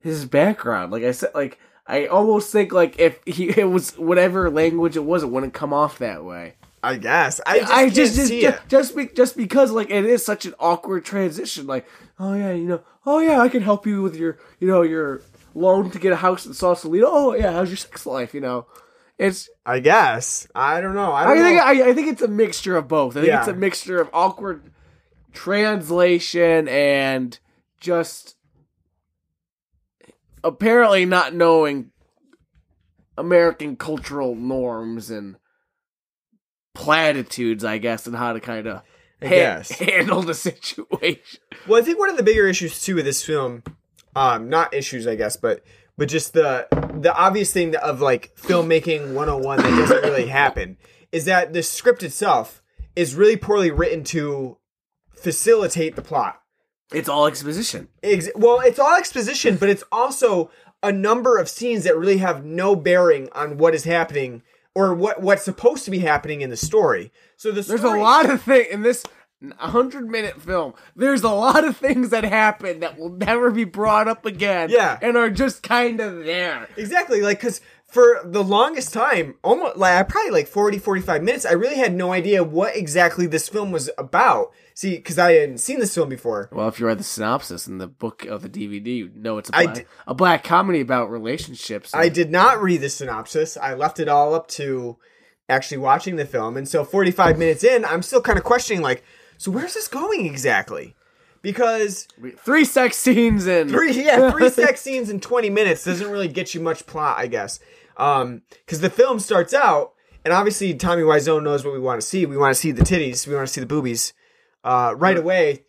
his background. Like I said, like I almost think like if he it was whatever language it was, it wouldn't come off that way. I guess I just I just just just, just, be, just because like it is such an awkward transition. Like, oh yeah, you know, oh yeah, I can help you with your you know your loan to get a house in Sausalito. Oh yeah, how's your sex life? You know, it's I guess I don't know. I I don't think know. I, I think it's a mixture of both. I think Yeah. it's a mixture of awkward translation and just apparently not knowing American cultural norms and platitudes, I guess, and how to kind of I guess. handle the situation. Well, I think one of the bigger issues too with this film, um, not issues, I guess, but but just the the obvious thing of like filmmaking 101 that doesn't really happen is that the script itself is really poorly written to facilitate the plot. It's all exposition. Ex- well, it's all exposition, but it's also a number of scenes that really have no bearing on what is happening or what what's supposed to be happening in the story. So the There's a lot of things in this 100 minute film. There's a lot of things that happen that will never be brought up again. Yeah. And are just kind of there. Exactly, like because for the longest time, almost like probably like 40, 45 minutes, I really had no idea what exactly this film was about. See, because I hadn't seen this film before. Well, if you read the synopsis in the book of the DVD, you know it's a black, d- a black comedy about relationships. I did not read the synopsis. I left it all up to actually watching the film, and so 45 minutes in, I'm still kind of questioning, like, so where's this going exactly? Because Three sex scenes and three, yeah, three sex scenes in 20 minutes doesn't really get you much plot, I guess. Um, because the film starts out, and obviously Tommy Wiseau knows what we want to see. We want to see the titties. We want to see the boobies. Uh, right away,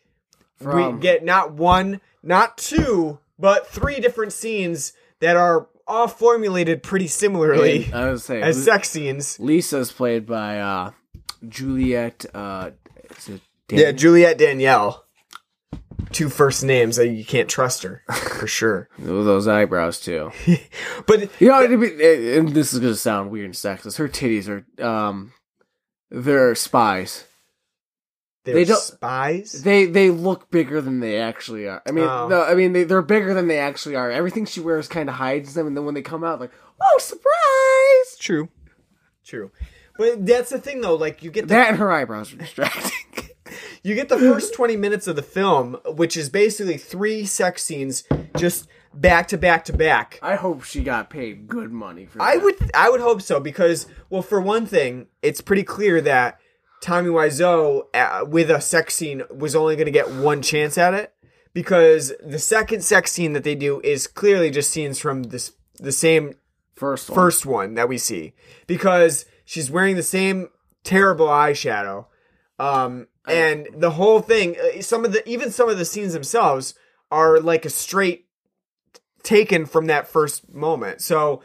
From- we get not one, not two, but three different scenes that are all formulated pretty similarly I was saying as sex scenes. Lisa's played by uh, Juliet. Uh, is it Yeah, Dan- Juliet Danielle. Two first names that you can't trust her for sure. those eyebrows too. But You know, it'd be- and this is gonna sound weird and sexist. Her titties are um, they're spies. they're They don't- spies. They they look bigger than they actually are. I mean, Oh. no, I mean they they're bigger than they actually are. Everything she wears kind of hides them, and then when they come out, like, oh, surprise! True. True. But that's the thing though, like you get the That and her eyebrows are distracting. you get the first 20 minutes of the film, which is basically three sex scenes just back to back to back. I hope she got paid good money for. I that. would I would hope so because well for one thing, it's pretty clear that Tommy Wiseau uh, with a sex scene was only going to get one chance at it because the second sex scene that they do is clearly just scenes from this the same first one. first one that we see because she's wearing the same terrible eyeshadow um and the whole thing uh, some of the even some of the scenes themselves are like a straight taken from that first moment. So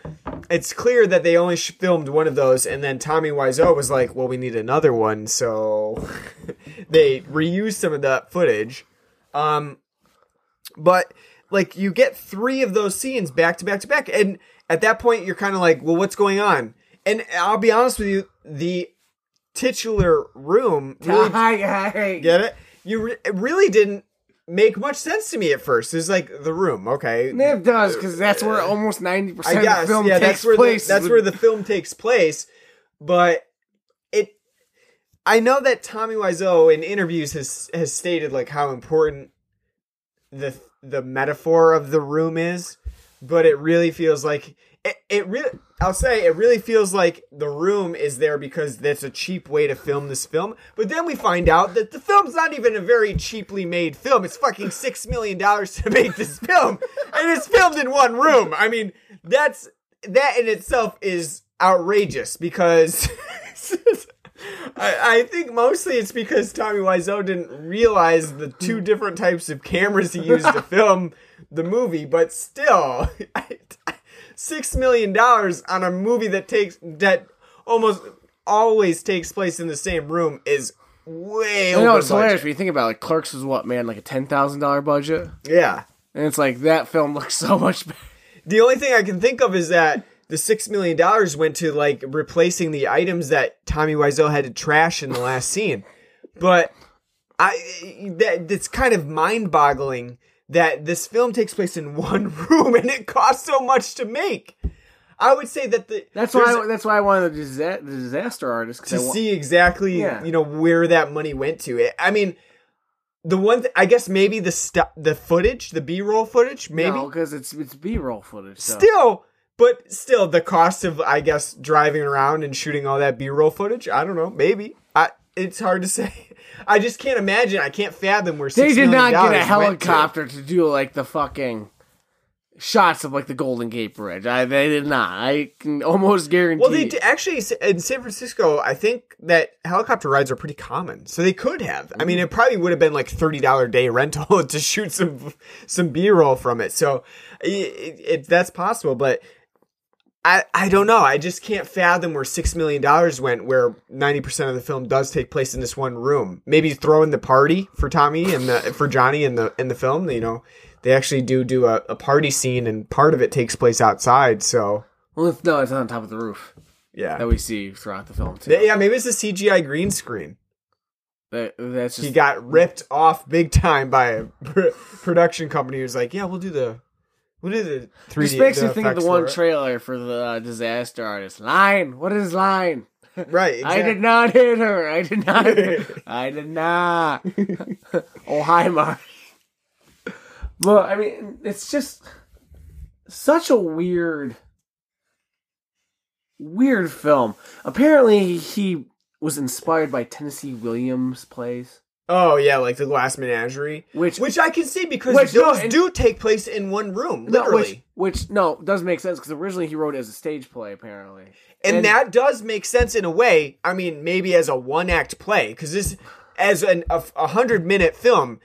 it's clear that they only filmed one of those and then tommy wiseau was like well we need another one. So they reused some of that footage. Um but like you get three of those scenes back to back to back and at that point you're kind of like well what's going on? And i'll be honest with you the titular room. Really, get it? You re- really didn't make much sense to me at first. It's like the room okay. It does because that's where almost ninety percent of the film yeah takes that's place. the, that's where the film takes place but it i know that tommy wiseau in interviews has has stated like how important the the metaphor of the room is but it really feels like it, it really i'll say it really feels like the room is there because that's a cheap way to film this film but then we find out that the film's not even a very cheaply made film. It's fucking six million dollars to make this film and it's filmed in one room. I mean that's that in itself is outrageous because I, I think mostly it's because Tommy Wiseau didn't realize the two different types of cameras he used to film the movie, but still, six million dollars on a movie that takes that almost always takes place in the same room is way I know it's hilarious when you think about it. Like Clerks was what man, like a ten thousand dollar budget, Yeah, and it's like that film looks so much better. the only thing I can think of is that the six million dollars went to like replacing the items that Tommy Wiseau had to trash in the last scene. But I that that's kind of mind boggling that this film takes place in one room and it costs so much to make. I would say that the That's why. that's why I wanted the, disa- the disaster artist to I wa- see exactly Yeah. you know where that money went to. It, I mean, the one th- I guess maybe the stu- the footage, the B roll footage, maybe because it's it's B roll footage. So. still, but still the cost of I guess driving around and shooting all that B roll footage. I don't know, maybe. It's hard to say. I just can't imagine. I can't fathom where they $6 did not get a went to. helicopter to. do like the fucking shots of like the Golden Gate Bridge. I they did not. I can almost guarantee. Well, they d- actually in San Francisco. I think that helicopter rides are pretty common, so they could have. I mean, it mm. probably would have been like thirty dollar day rental to shoot some some B roll from it. So it, it, that's possible, but I I don't know. I just can't fathom where six million dollars went. Where ninety percent of the film does take place in this one room. Maybe throw in the party for Tommy and the for Johnny in the in the film. You know, they actually do do a, a party scene, and part of it takes place outside. So Well, it's, no, it's on top of the roof yeah. that we see throughout the film too. Yeah, maybe it's a CGI green screen. That- that's just He got ripped off big time by a production company who's like, "Yeah, we'll do the, we'll do the 3D." This makes the me think of the one it." trailer for the uh, disaster artist. Line. What is line? right? I did not hit her. I did not. hit her. I did not. oh hi, Mark. Well, I mean, it's just such a weird, weird film. Apparently, he was inspired by Tennessee Williams plays. Oh yeah, like the Glass Menagerie, Which- which I can see because Which, no, those and- do take place in one room, No, literally, which, which no does make sense because originally he wrote it as a stage play. Apparently, and, that does make sense in a way. I mean, maybe as a one act play because this, as an a, a hundred minute film.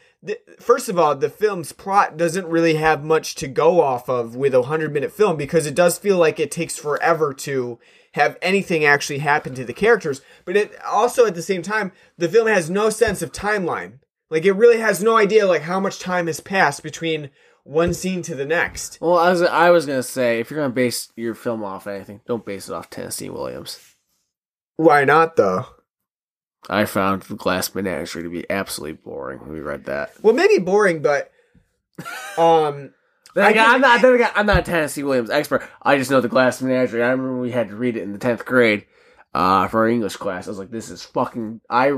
First of all, the film's plot doesn't really have much to go off of with a hundred minute film because it does feel like it takes forever to have anything actually happen to the characters. But it also at the same time, the film has no sense of timeline. Like it really has no idea like how much time has passed between one scene to the next. Well, I was I was gonna say if you're gonna base your film off anything, don't base it off Tennessee Williams. Why not though? I found the Glass Menagerie to be absolutely boring when we read that. Well, maybe boring, but um, I again, I'm not. Then again, I'm not a Tennessee Williams expert. I just know the Glass Menagerie. I remember we had to read it in the tenth grade uh, for our English class. I was like, "This is fucking I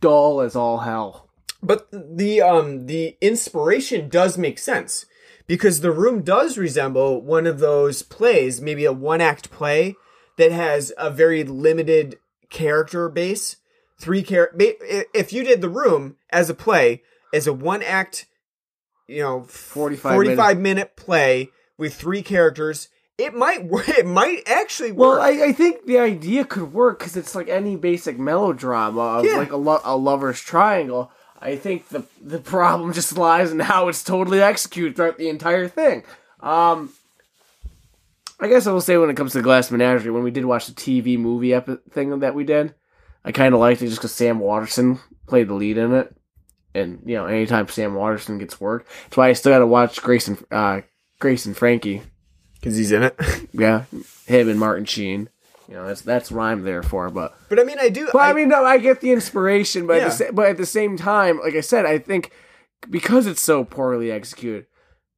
dull as all hell." but the um the inspiration does make sense because the room does resemble one of those plays, maybe a one act play that has a very limited character base. Three char- ba- if you did the room as a play as a one act, you know, 45 45 minute play with three characters, it might. It might actually work. Well, I, I think the idea could work because it's like any basic melodrama of Yeah. like a, lo- a lover's triangle. I think the the problem just lies in how it's totally executed throughout the entire thing. Um, I guess I will say when it comes to Glass Menagerie, when we did watch the TV movie epi- thing that we did, I kind of liked it just because Sam Waterston played the lead in it, and you know, anytime Sam Waterston gets work, that's why I still got to watch Grace and uh, Grace and Frankie. because he's in it. Yeah, him and Martin Sheen. You know, that's that's what I'm there for. But but I mean, I do. but I, mean, no, I get the inspiration, but at the but at the same time, like I said, I think because it's so poorly executed,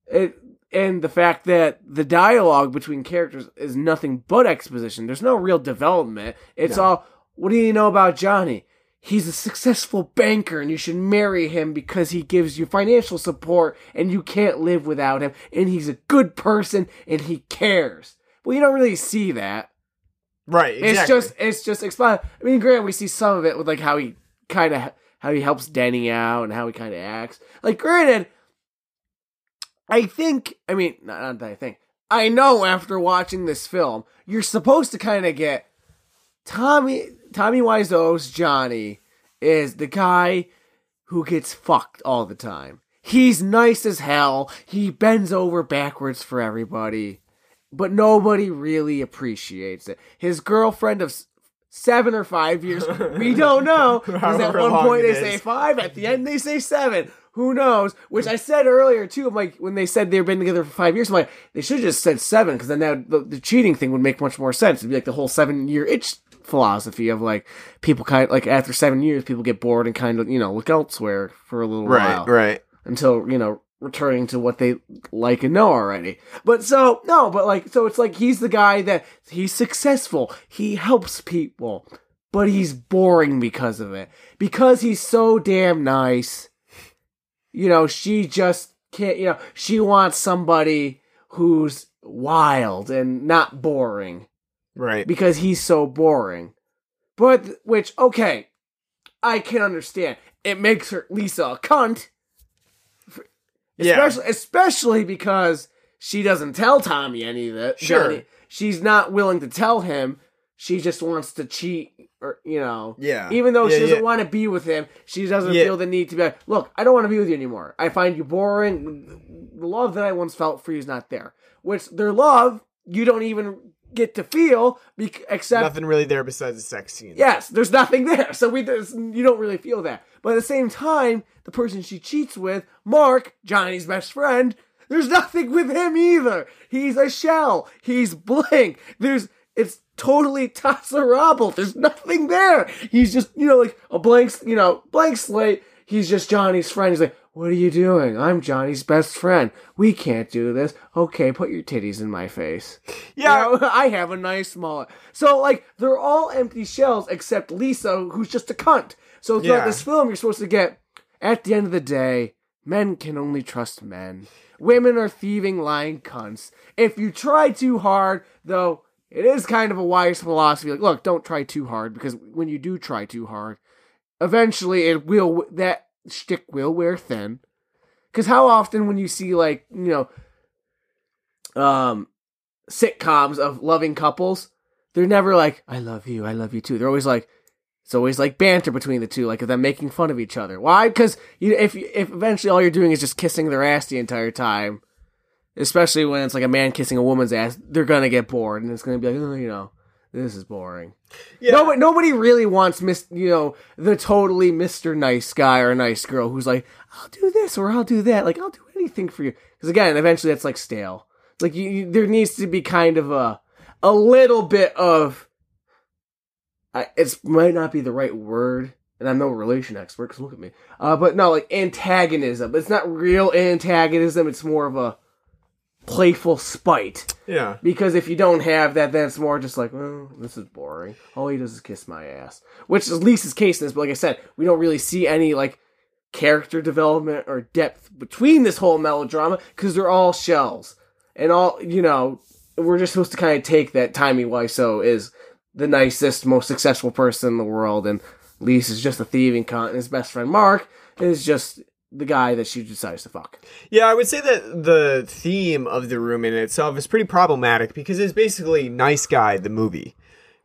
it and the fact that the dialogue between characters is nothing but exposition. There's no real development. It's all, what do you know about Johnny? He's a successful banker and you should marry him because he gives you financial support and you can't live without him and he's a good person and he cares. Well, you don't really see that. right. Exactly. It's just it's just explain. I mean, granted, we see some of it with like how he kind of how he helps Denny out and how he kind of acts. Like, granted, I think. I mean, not, not that I think. I know after watching this film, you're supposed to kind of get Tommy Tommy Wiseau's Johnny is the guy who gets fucked all the time. He's nice as hell. He bends over backwards for everybody but nobody really appreciates it. His girlfriend of seven or five years, we don't know. Because at one point they say five, at the end they say seven. who knows? Which I said earlier too. I'm like, when they said they've been together for five years, I'm like, they should have just said seven because then now the, the cheating thing would make much more sense. It'd be like the whole seven year itch philosophy of like people kind of like after seven years, people get bored and kind of you know look elsewhere for a little while right. until you know returning to what they like and know already. But so no, but like so it's like he's the guy that he's successful. He helps people, but he's boring because of it. Because he's so damn nice. You know, she just can't, you know, she wants somebody who's wild and not boring Right. because he's so boring. But which okay, I can understand. It makes her Lisa a cunt. Yeah. Especially especially because she doesn't tell Tommy any of it. Sure. Johnny- she's not willing to tell him. She just wants to cheat or you know. Yeah. Even though Yeah, she doesn't yeah. want to be with him, she doesn't feel the need to be like, look, I don't want to be with you anymore. I find you boring. The love that I once felt for you is not there. Which their love, you don't even get to feel bec- except Nothing really there besides the sex scene. Yes, there's nothing there. So we you don't really feel that. But at the same time, the person she cheats with, Mark, Johnny's best friend, there's nothing with him either. He's a shell. He's blank. There's it's totally tolerable. There's nothing there. He's just, you know, like a blank, you know, blank slate. He's just Johnny's friend. He's like, "What are you doing? I'm Johnny's best friend. We can't do this. Okay, put your titties in my face." Yeah. You know, I have a nice mullet. So like they're all empty shells except Lisa, who's just a cunt. So throughout Yeah. this film, you're supposed to get at the end of the day, men can only trust men. Women are thieving, lying cunts. If you try too hard, though, it is kind of a wise philosophy. Like, look, don't try too hard because when you do try too hard, eventually it will that stick will wear thin. Because how often when you see like you know, um, sitcoms of loving couples, they're never like, I love you, I love you too. They're always like, it's always like banter between the two, like them making fun of each other. Why? Because you, if if eventually all you're doing is just kissing their ass the entire time, especially when it's like a man kissing a woman's ass, they're gonna get bored and it's gonna be like, oh, you know, this is boring. Yeah. Nobody, nobody really wants Miss, you know, the totally Mister Nice guy or nice girl who's like, I'll do this or I'll do that. Like I'll do anything for you. Because again, eventually that's like stale. Like you, you, there needs to be kind of a, a little bit of. I, it's might not be the right word, and I'm no relation expert. Cause look at me. Uh, but no, like antagonism. It's not real antagonism. It's more of a playful spite. Yeah. Because if you don't have that, then it's more just like, well, this is boring. All he does is kiss my ass. Which is Lisa's case in this, but like I said, we don't really see any like character development or depth between this whole melodrama because they're all shells. And all, you know, we're just supposed to kind of take that Tommy Wiseau is the nicest, most successful person in the world, and Lisa's just a thieving cunt, and his best friend Mark is just the guy that she decides to fuck. Yeah, I would say that the theme of the room in itself is pretty problematic because it's basically Nice Guy, the movie.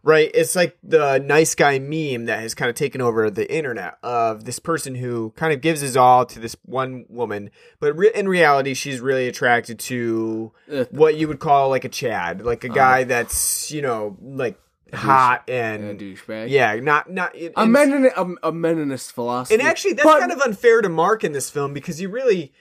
Right? It's like the nice guy meme that has kind of taken over the internet of this person who kind of gives his all to this one woman, but re- in reality, she's really attracted to Ugh. what you would call like a Chad, like a uh-huh. guy that's, you know, like hot and. Douchebag. yeah, not, not. it- A, menin- a, a meninist philosophy. and actually, that's But- kind of unfair to Mark in this film because he really,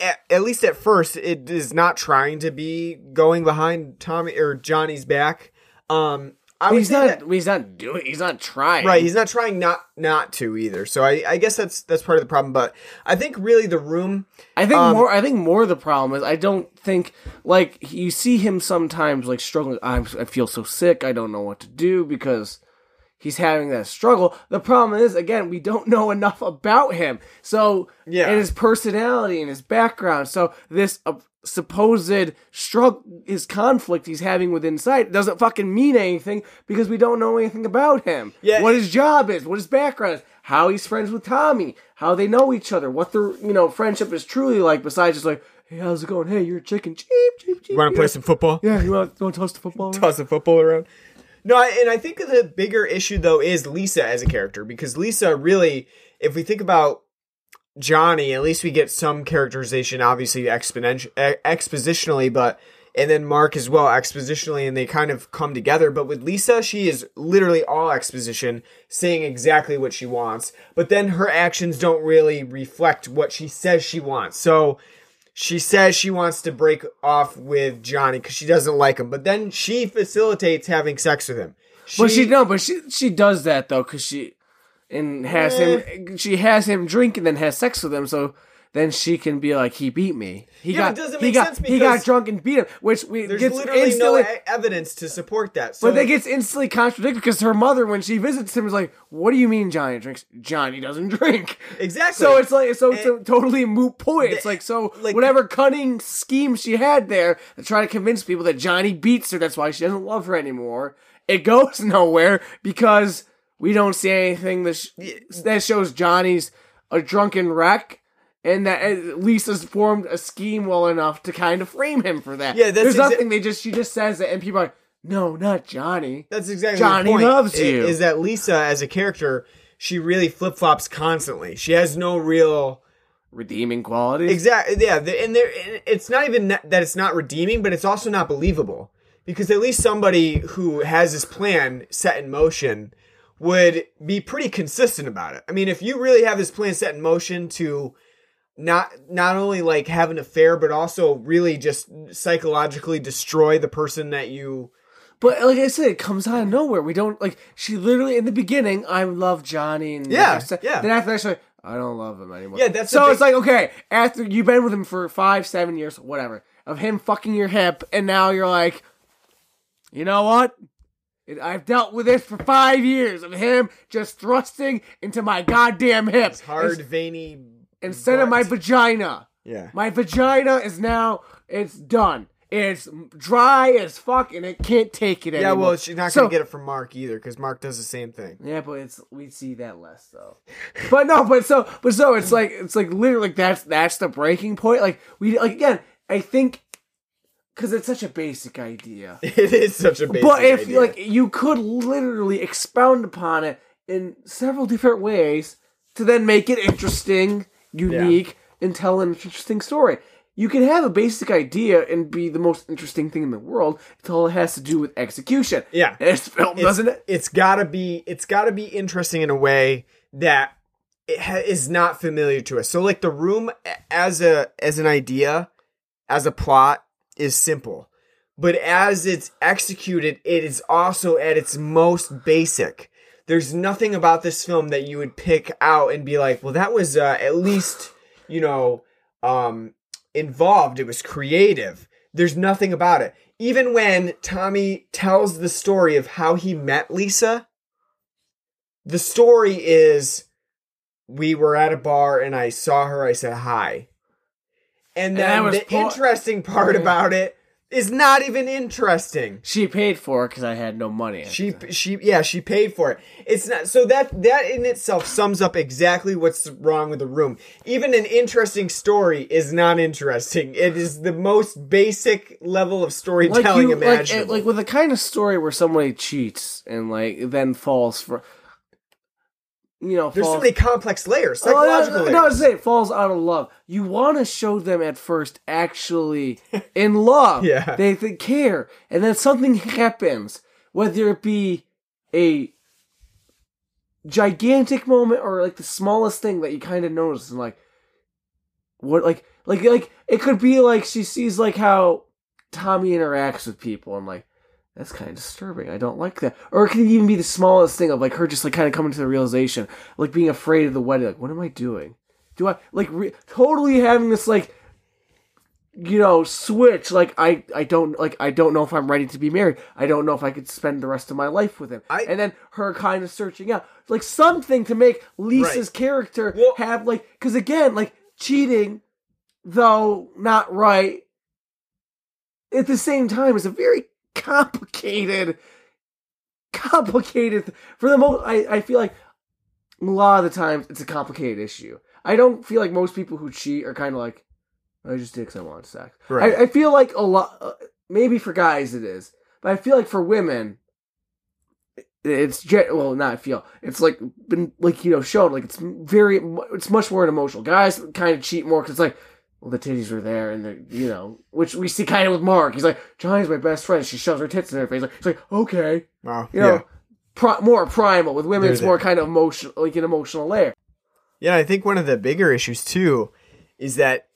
at, at least at first, it is not trying to be going behind Tommy or Johnny's back. Um, I he's not. that- he's not doing. He's not trying. right. He's not trying not not to either. So I, I guess that's that's part of the problem. But I think really the room. I think um, more. I think more. The problem is I don't think like you see him sometimes like struggling. I'm, I feel so sick. I don't know what to do because he's having that struggle. The problem is again we don't know enough about him. So Yeah. and his personality and his background. So this. Uh, supposed struggle his conflict he's having with inside doesn't fucking mean anything because we don't know anything about him Yeah, what his job is what his background is how he's friends with tommy how they know each other what their you know friendship is truly like besides just like hey how's it going hey you're a chicken cheap cheap cheap You want to play some football? yeah you want, to toss the football around? toss the football around. No, I, and I think the bigger issue though is Lisa as a character because Lisa really, if we think about Johnny, at least we get some characterization, obviously exponential, expositionally, but and then Mark as well expositionally, and they kind of come together. But with Lisa, she is literally all exposition, saying exactly what she wants, but then her actions don't really reflect what she says she wants. So she says she wants to break off with Johnny because she doesn't like him, but then she facilitates having sex with him. She, Well, she no, but she she does that though because she and has him. Uh, she has him drink and then has sex with him. So then she can be like, he beat me. He Yeah, got it doesn't he got he got drunk and beat him, which we there's gets literally instantly. no evidence to support that. So but that gets instantly contradicted because her mother, when she visits him, is like, "What do you mean Johnny drinks? Johnny doesn't drink." exactly. So it's like so it's a totally moot point. It's like so like- whatever cunning scheme she had there to try to convince people that Johnny beats her, that's why she doesn't love her anymore. It goes nowhere because we don't see anything that sh- that shows Johnny's a drunken wreck. And that Lisa's formed a scheme well enough to kind of frame him for that. Yeah, that's there's exa- nothing. They just she just says it, and people are like, "No, not Johnny." That's exactly Johnny the point. loves you. Is that Lisa as a character? She really flip flops constantly. She has no real Redeeming qualities. Exactly. Yeah, and there, it's not even that it's not redeeming, but it's also not believable because at least somebody who has this plan set in motion would be pretty consistent about it. I mean, if you really have this plan set in motion to not not only like have an affair, but also really just psychologically destroy the person that you But like I said, it comes out of nowhere. We don't like. She literally in the beginning, I love Johnny, and Yeah, like yeah. Then after that, she's like, I don't love him anymore. Yeah, that's so. big- It's like okay, after you've been with him for five, seven years, whatever, of him fucking your hip, and now you're like, you know what? I've dealt with this for five years of him just thrusting into my goddamn hips. hard, Ins- veiny instead of my vagina. Yeah. My vagina is now it's done. It's dry as fuck and it can't take it anymore. Yeah, well, she's not So- gonna get it from Mark either because Mark does the same thing. Yeah, but it's we see that less though. but no, but so but so it's like it's like literally like that's that's the breaking point. Like we like again, I think because it's such a basic idea. It is such a basic but if idea. like you could literally expound upon it in several different ways to then make it interesting, unique, and tell an interesting story. You can have a basic idea and be the most interesting thing in the world until it has to do with execution. Yeah. And this film it's, doesn't it? It's gotta be. It's gotta be interesting in a way that it ha- is not familiar to us. So, like the room as a as an idea, as a plot, is simple, but as it's executed, it is also at its most basic. There's nothing about this film that you would pick out and be like, well, that was uh, at least you know um, involved. It was creative. There's nothing about it. Even when Tommy tells the story of how he met Lisa, the story is we were at a bar and I saw her, I said hi. And And then was the po- interesting part Yeah. about it is not even interesting. She paid for it because I had no money. She she yeah, she paid for it. It's not so that that in itself sums up exactly what's wrong with the room. Even an interesting story is not interesting. It is the most basic level of like storytelling you, like, imaginable. like with the kind of story where somebody cheats and like then falls for, you know, There's so many complex layers, Oh, no, psychological no, no, say it falls out of love. You want to show them at first actually in love. Yeah. they, they care, and then something happens, whether it be a gigantic moment or like the smallest thing that you kind of notice, and like what, like, like, like it could be like she sees like how Tommy interacts with people, and like. That's kind of disturbing. I don't like that. Or it could even be the smallest thing of like her just like kind of coming to the realization, like being afraid of the wedding. Like, what am I doing? Do I like re- totally having this like, you know, switch? Like, I I don't like I don't know if I'm ready to be married. I don't know if I could spend the rest of my life with him. I- and then her kind of searching out like something to make Lisa's Right. character Well- have like because again like cheating, though not right. At the same time, is a very complicated complicated for the most I, I feel like a lot of the times it's a complicated issue i don't feel like most people who cheat are kind of like i just did because i wanted sex Right. I, I feel like a lot uh, maybe for guys it is but i feel like for women it's well not I feel it's like been like you know shown like it's very it's much more an emotional guys kind of cheat more because it's like well, the titties were there, and the you know, which we see kind of with Mark. He's like, Johnny's my best friend. She shoves her tits in her face. Like, he's like, okay, Wow. you know, yeah. pri- more primal. With women, They're it's more kind of emotional, like an emotional layer. Yeah, I think one of the bigger issues too is that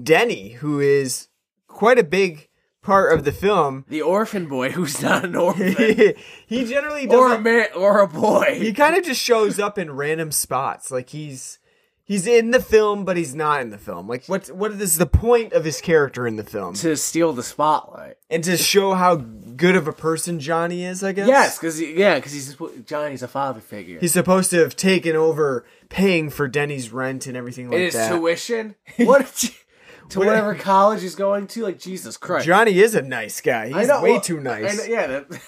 Denny, who is quite a big part of the film, The orphan boy who's not an orphan, he generally or a doesn't. man, or a boy. He kind of just shows up in random spots, like he's he's in the film, but he's not in the film. Like, what what is the point of his character in the film? to steal the spotlight. And to show how good of a person Johnny is, I guess. Yes, because yeah, because he's Johnny's a father figure. He's supposed to have taken over paying for Denny's rent and everything like and his that. tuition. What? you- to What- whatever college he's going to, like Jesus Christ. Johnny is a nice guy. He's know, way well, too I nice. know- yeah, that,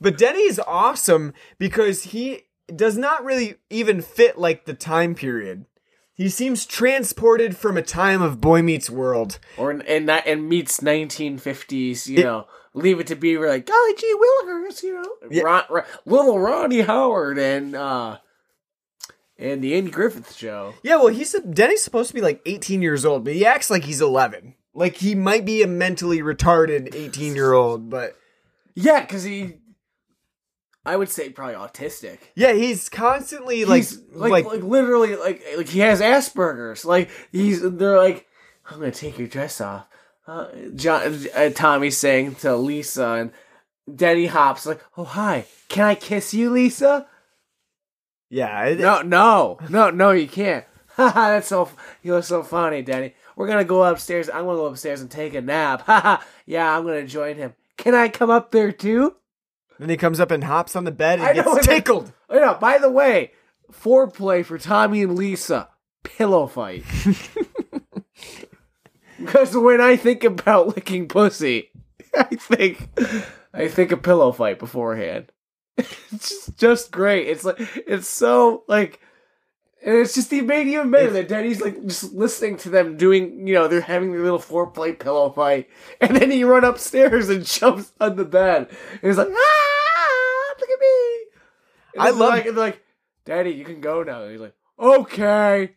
But Denny is awesome because he does not really even fit like the time period. He seems transported from a time of Boy Meets World. or and that and meets 1950s. You know, leave it to be. We're like, golly gee willikers, you know, Yeah. Ron, Ron- little Ronnie Howard and uh and the Andy Griffith show. Yeah, well, he's Denny's supposed to be like 18 years old, but he acts like he's 11. Like he might be a mentally retarded 18 year old, but Yeah, because he, I would say probably autistic. yeah, he's constantly like He's, like, like like, literally like like he has Asperger's. Like he's they're like, I'm gonna take your dress off. Uh, John, uh, Tommy's saying to Lisa, and Denny hops like, "Oh hi, can I kiss you, Lisa?" yeah, it- No, no, no, no, you can't. Haha, that's so you look so funny, Denny. We're gonna go upstairs. I'm gonna go upstairs and take a nap. Haha, yeah, I'm gonna join him. Can I come up there too? Then he comes up and hops on the bed and I gets then- tickled. Oh yeah, by the way, foreplay for Tommy and Lisa, pillow fight. because when I think about licking pussy, I think I think a pillow fight beforehand. It's just, just great. It's like it's so like and it's just the made even better that Denny's like just listening to them doing, you know, they're having their little foreplay pillow fight, and then he run upstairs and jumps on the bed. And he's like, ah, look at me. And I love- like, and like, Daddy, you can go now. And he's like, okay,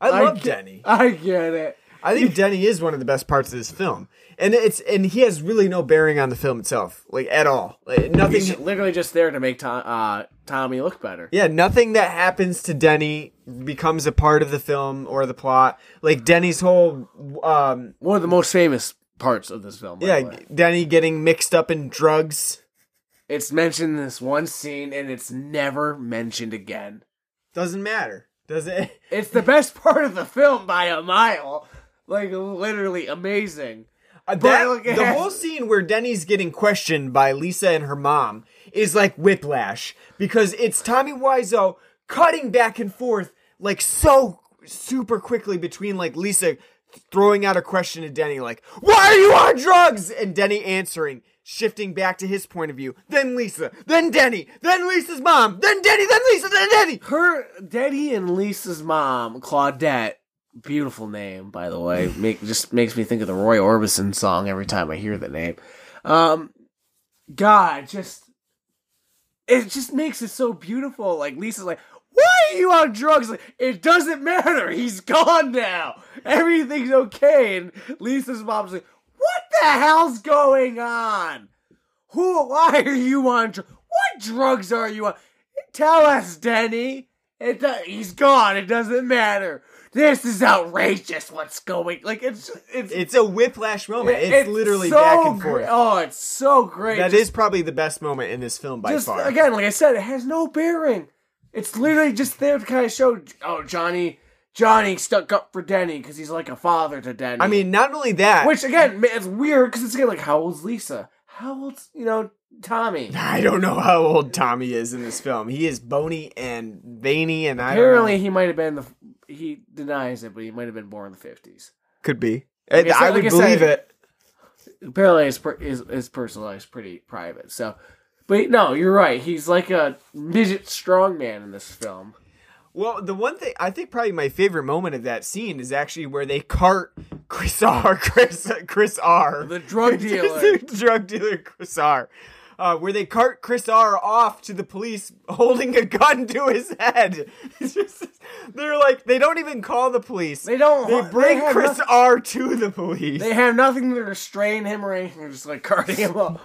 I love get- Denny. I get it. I think Denny is one of the best parts of this film, and it's and he has really no bearing on the film itself, like at all. Like, nothing. He's literally just there to make Tom, uh, Tommy look better. Yeah, nothing that happens to Denny becomes a part of the film or the plot. Like Denny's whole, um, One of the most famous parts of this film. yeah. Denny getting mixed up in drugs it's mentioned in this one scene, and it's never mentioned again. doesn't matter, does it? It's the best part of the film by a mile. Like literally amazing. Uh, that, the whole scene where Denny's getting questioned by Lisa and her mom is like whiplash because it's Tommy Wiseau cutting back and forth like so super quickly between like Lisa throwing out a question to Denny like, "Why are you on drugs?" and Denny answering, shifting back to his point of view. Then Lisa, then Denny, then Lisa's mom, then Denny, then Lisa, then Denny. Her Denny and Lisa's mom, Claudette, beautiful name by the way. Make just makes me think of the Roy Orbison song every time I hear the name. Um, God, just it just makes it so beautiful. Like Lisa's like, "Why are you on drugs?" Like, it doesn't matter. He's gone now. Everything's okay. And Lisa's mom's like, "What the hell's going on? Who? Why are you on drugs? What drugs are you on? Tell us, Denny. It do- he's gone. It doesn't matter. This is outrageous. What's going? Like it's it's It's a whiplash moment. It's, literally so back and gr- forth. Oh, it's so great. That Just- is probably the best moment in this film by just far. again, like I said, it has no bearing. It's literally just there to kind of show, oh, Johnny, Johnny stuck up for Denny because he's like a father to Denny. I mean, not only that, which again, it's weird because it's again like how old's Lisa? How old's you know Tommy? I don't know how old Tommy is in this film. He is bony and veiny, and I don't Apparently, he might have been the. He denies it, but he might have been born in the fifties. could be. Like I I, said- would like I believe said- it. Apparently, his his, his personal life is pretty private. So, but no, you're right. He's like a midget strongman in this film. Well, the one thing I think probably my favorite moment of that scene is actually where they cart Chris R. Chris Chris R. The drug dealer. drug dealer Chris R. uh, where they cart Chris R off to the police holding a gun to his head. It's just, they're like, they don't even call the police. They don't- They they bring have Chris nothing- R to the police. They have nothing to restrain him or anything. They're just like carting him up.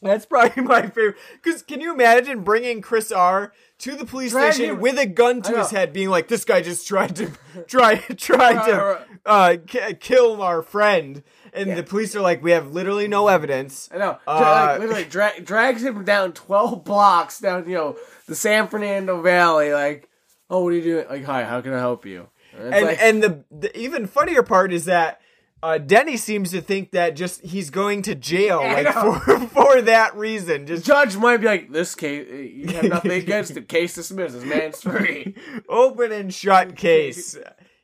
That's probably my favorite. Because can you imagine bringing Chris R to the police station with a gun to his head, being like, "This guy just tried to try tried to uh, ki- kill our friend," and the police are like, "We have literally no evidence." I know. Uh, like, literally dra- drags him down 12 blocks down, you know, the San Fernando Valley. Like, oh, what are you doing? Like, hi, how can I help you? And, and like, and the, the even funnier part is that uh, Denny seems to think that just he's going to jail I like for for that reason. Just judge might be like, this case, you have nothing against the Case dismissed. This man's free. open and shut case.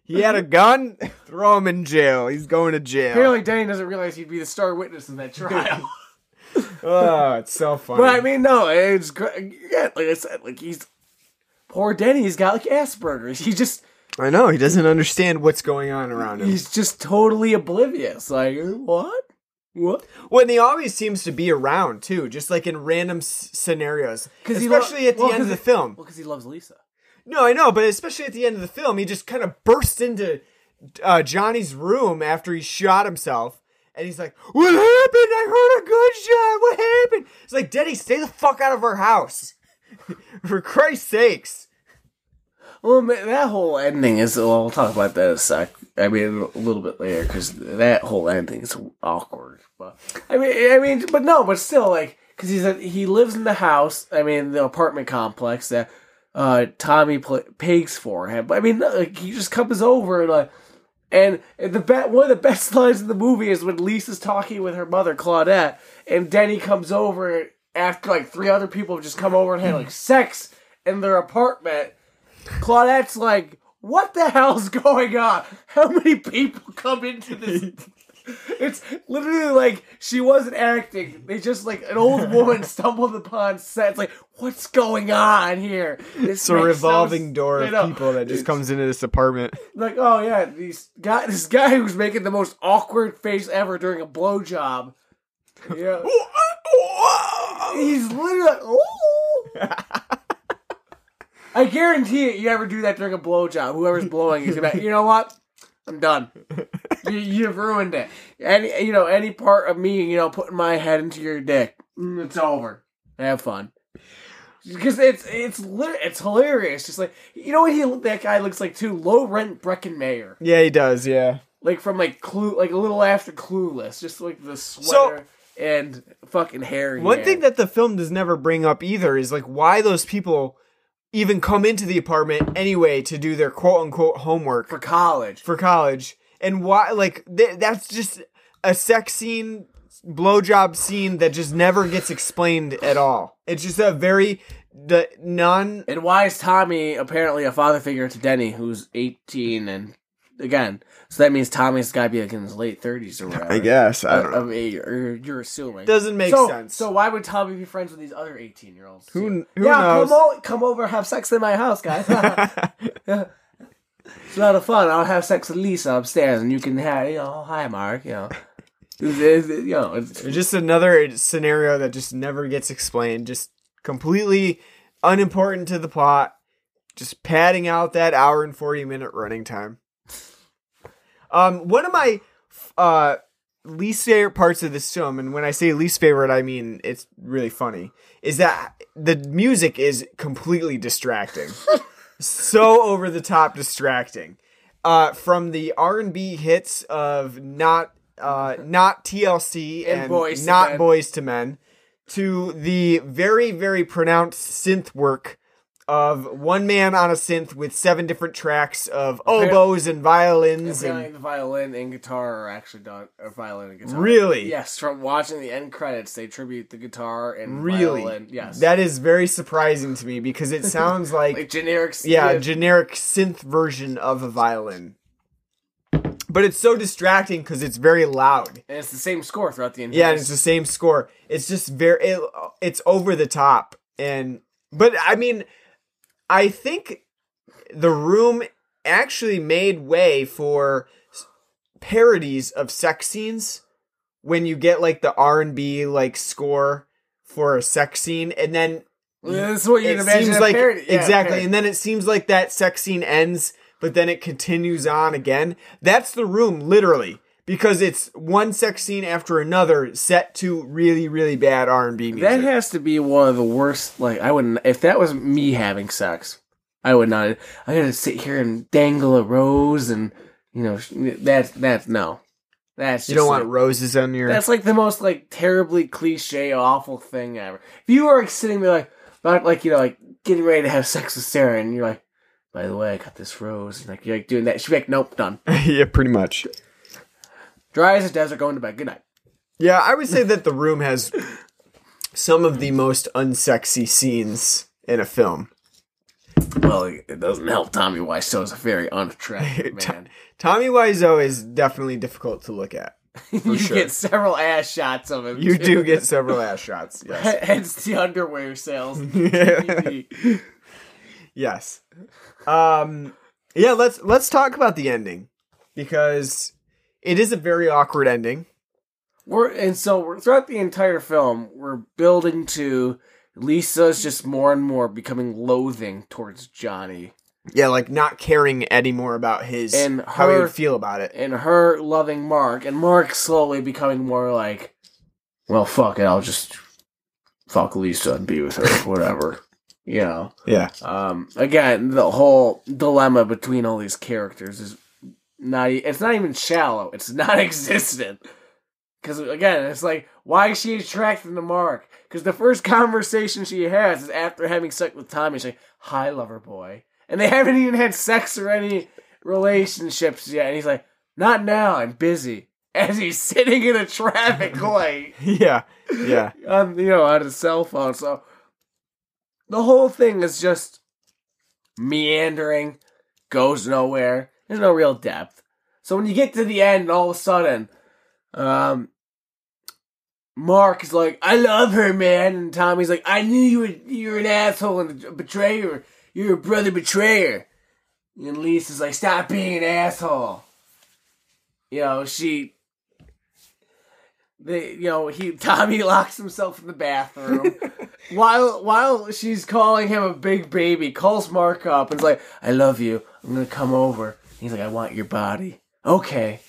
He had a gun. Throw him in jail. He's going to jail. Apparently, Denny doesn't realize he'd be the star witness in that trial. Oh, it's so funny. but I mean, no, it's great. Yeah, like I said, like he's poor Denny. He's got like Asperger's. He just I know he doesn't understand what's going on around him. he's just totally oblivious. Like what? What? Well, and he always seems to be around too, just like in random s- scenarios, Because he lo- especially at the well, end of the film. Well, because he loves Lisa. No, I know, but especially at the end of the film, he just kind of bursts into uh, Johnny's room after he shot himself, and he's like, "What happened? I heard a gunshot. What happened?" It's like, Denny, stay the fuck out of our house, for Christ's sakes. Well, that whole ending is. Well, we'll talk about that a sec. I mean, a little bit later because that whole ending is awkward. But I mean, I mean, but no, but still, like, because he's a, he lives in the house. I mean, the apartment complex that uh Tommy pl- pays for him. But I mean, like, he just comes over and like. And and the be- one of the best lines in the movie is when Lisa's talking with her mother Claudette, and Denny comes over after like three other people have just come over and had like sex in their apartment. Claudette's like, "What the hell's going on? How many people come into this?" It's literally like she wasn't acting. They just like an old woman stumbled upon set. It's like, what's going on here? This It's a makes no revolving door of know. people that just comes into this apartment. like, oh yeah, these guy, this guy who's making the most awkward face ever during a blowjob. Yeah, he's literally like. I guarantee it. You ever do that during a blowjob? Whoever's blowing is gonna. You know what? I'm done. you, you've ruined it. Any, you know, any part of me, you know, putting my head into your dick, mm, it's over. Have fun. Because it's it's it's hilarious. Just like you know what he that guy looks like too. Low rent Breckin Meyer, Yeah, he does. Yeah. like from like Clue, like a little after Clueless, just like the sweater and fucking hair. One yeah. thing that the film does never bring up either is like why those people even come into the apartment anyway to do their quote unquote homework for college, for college, and why like th- that's just a sex scene, blowjob scene that just never gets explained at all. It's just a very the non. And why is Tommy apparently a father figure to Denny, who's 18 and again, so that means Tommy's got to be like in his late 30s or whatever. I guess Uh, of age, or you're assuming. Doesn't make so, sense. So why would Tommy be friends with these other 18 year olds? Who- who yeah, knows? Come, o- come over, have sex in my house, guys. it's a lot of fun. I'll have sex with Lisa upstairs, and you can have, you know, hi, Mark. You know, It's- it's- you know, it's, It's just another scenario that just never gets explained. Just completely unimportant to the plot. Just padding out that hour and forty minute running time. Um, one of my uh least favorite parts of this film, and when I say least favorite, I mean it's really funny, is that the music is completely distracting. so over the top distracting. Uh, from the R and B hits of not uh not TLC And and, Boyz II not. Boyz II Men to the very very pronounced synth work of one man on a synth with seven different tracks of oboes and violins apparently and the violin and guitar are actually done, or violin and guitar. Really? Yes, from watching the end credits, they tribute the guitar and really violin. Yes, that is very surprising to me because it sounds like like generic. yeah, a generic synth version of a violin. But it's so distracting because it's very loud. and it's the same score throughout the entire. Yeah, and it's the same score. It's just very it, it's over the top and but I mean I think the room actually made way for parodies of sex scenes when you get like the R&B like score for a sex scene, and then That's what you'd it imagine. seems like parody- yeah, exactly, parody. and then it seems like that sex scene ends, but then it continues on again. That's the room, literally, because it's one sex scene after another, set to really, really bad R and B music. That has to be one of the worst. Like I wouldn't. If that was me having sex, I would not. I gotta sit here and dangle a rose, and you know that's that's no. That's you don't like, want roses on your. That's like the most like terribly cliche, awful thing ever. If you were like, sitting there like, about like you know like getting ready to have sex with Sarah, and you're like, by the way, I got this rose, and like you're like doing that, she'd be like, nope, done. yeah, pretty much. Dry as a desert, going to bed. Good night. Yeah, I would say that the room has some of the most unsexy scenes in a film. Well, it doesn't help. Tommy Wiseau is a very unattractive man. Tommy Wiseau is definitely difficult to look at. you sure. get several ass shots of him. You too. do get several ass shots. Yes. Hence the underwear sales. yes. Um yeah, let's let's talk about the ending because it is a very awkward ending. we're and so we're throughout the entire film, we're building to Lisa's just more and more becoming loathing towards Johnny, Yeah, like not caring anymore about his And how he would feel about it. and her loving Mark, and Mark slowly becoming more like, well, fuck it, I'll just fuck Lisa and be with her, whatever, you know. Yeah. Um, again, the whole dilemma between all these characters is not. It's not even shallow. It's non-existent. Because again, it's like, why is she attracted to Mark? Because the first conversation she has is after having sex with Tommy. She's like, "Hi, lover boy," and they haven't even had sex or any relationships yet. And he's like, "Not now. I'm busy." As he's sitting in a traffic light Yeah. Yeah. on you know on his cell phone. So the whole thing is just meandering, goes nowhere. There's no real depth. So when you get to the end, all of a sudden, um, Mark is like, "I love her, man," and Tommy's like, "I knew you were you're an asshole and a betrayer. You're a brother betrayer." And Lisa's like, "Stop being an asshole." You know, she they, you know, he Tommy locks himself in the bathroom while while she's calling him a big baby. Calls Mark up and's like, "I love you. I'm gonna come over." He's like, "I want your body." Okay,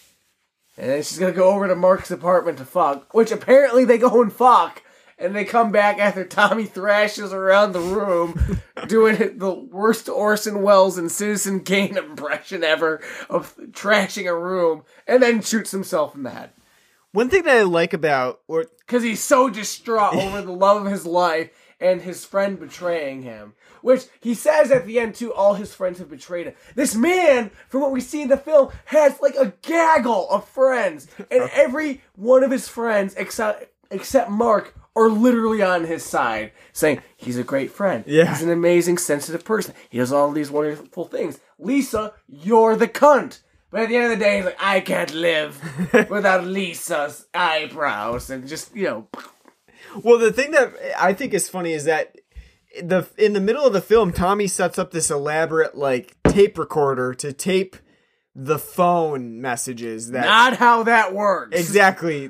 and then she's gonna go over to Mark's apartment to fuck, which apparently they go and fuck. And they come back after Tommy thrashes around the room, doing the worst Orson Welles and Citizen Kane impression ever of trashing a room, and then shoots himself in the head One thing that I like about or because he's so distraught over the love of his life and his friend betraying him. Which he says at the end too, all his friends have betrayed him. This man, from what we see in the film, has like a gaggle of friends, and every one of his friends, except except Mark, are literally on his side, saying he's a great friend. Yeah. he's an amazing, sensitive person. He does all these wonderful things. Lisa, you're the cunt. But at the end of the day, he's like, I can't live without Lisa's eyebrows, and just you know, Well, the thing that I think is funny is that the in the middle of the film, Tommy sets up this elaborate like tape recorder to tape the phone messages that not how that works. exactly.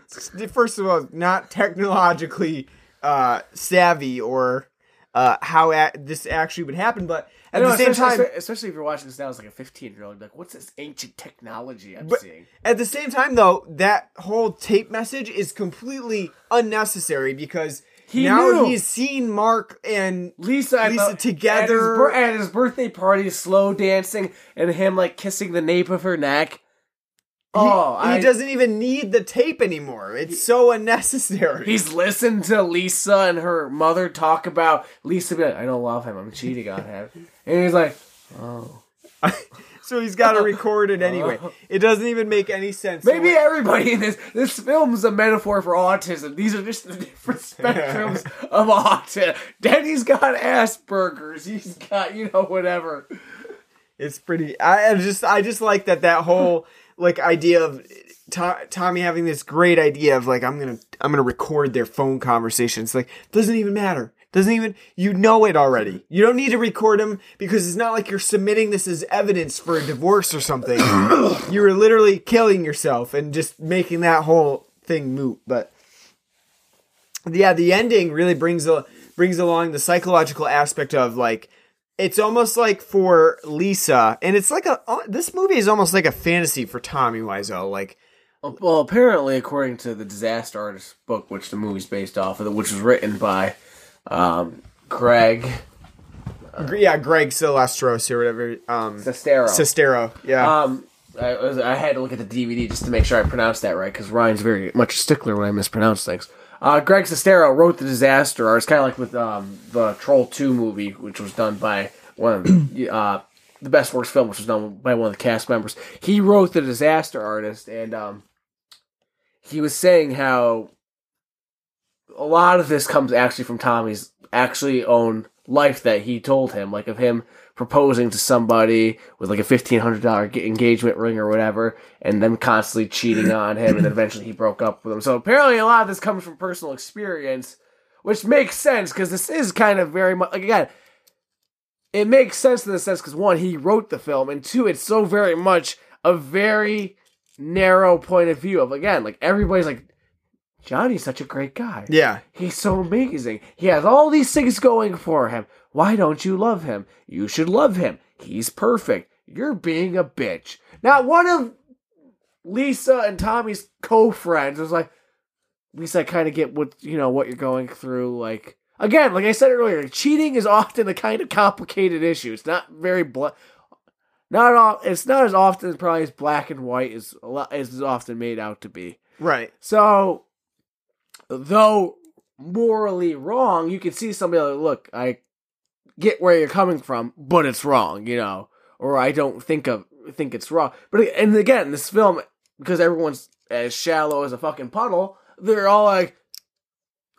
First of all, not technologically uh, savvy or uh, how a- this actually would happen, but at know, the same time, especially if you're watching this now as like a 15 year old, like, what's this ancient technology I'm seeing? at the same time, though, that whole tape message is completely unnecessary because He now knew. he's seen Mark and Lisa, Lisa the- together. at his, at his birthday party, slow dancing, and him like kissing the nape of her neck. Oh, he I, doesn't even need the tape anymore. It's so unnecessary. He's listened to Lisa and her mother talk about Lisa. Like, I don't love him. I'm cheating on him, and he's like, oh. so he's got to record it anyway. Oh. It doesn't even make any sense. Maybe So, everybody in this this film's a metaphor for autism. These are just the different spectrums of autism. Denny's got Asperger's. He's got you know whatever. it's pretty. I, I just, I just like that that whole like idea of To- Tommy having this great idea of like I'm gonna, I'm gonna record their phone conversations. Like doesn't even matter. Doesn't even you know it already. You don't need to record them because it's not like you're submitting this as evidence for a divorce or something. You're literally killing yourself and just making that whole thing moot. But yeah, the ending really brings a brings along the psychological aspect of like it's almost like for Lisa, and it's like a uh, this movie is almost like a fantasy for Tommy Wiseau. Like, Well, apparently, according to the Disaster Artist book, which the movie's based off of, which was written by um, Greg yeah, Greg Silastros or whatever. Um, Sestero. Sestero. Yeah. Um, I, was, I had to look at the DVD just to make sure I pronounced that right because Ryan's very much a stickler when I mispronounce things. Uh, Greg Sestero wrote the Disaster Artist, kind of like with um, the Troll Two movie, which was done by one of the, uh, the best worst film, which was done by one of the cast members. He wrote the Disaster Artist, and um, he was saying how a lot of this comes actually from Tommy's actually own life that he told him, like of him proposing to somebody with like a fifteen hundred dollar engagement ring or whatever, and them constantly cheating on him, and eventually he broke up with him. So apparently, a lot of this comes from personal experience, which makes sense because this is kind of very much like again. It makes sense in the sense because one, he wrote the film, and two, it's so very much a very narrow point of view of again, like everybody's like, Johnny's such a great guy. yeah. He's so amazing. He has all these things going for him. Why don't you love him? You should love him. He's perfect. You're being a bitch. Now, one of Lisa and Tommy's co-friends was like, Lisa, I kind of get what you know what you're going through. Like again, like I said earlier, cheating is often a kind of complicated issue. It's not very bla- not all. It's not as often probably as black and white as a lot as is often made out to be. Right. So, though morally wrong, you can see somebody like, look, I get where you're coming from, but it's wrong, you know, or I don't think of think it's wrong. But and again, this film because everyone's as shallow as a fucking puddle, they're all like,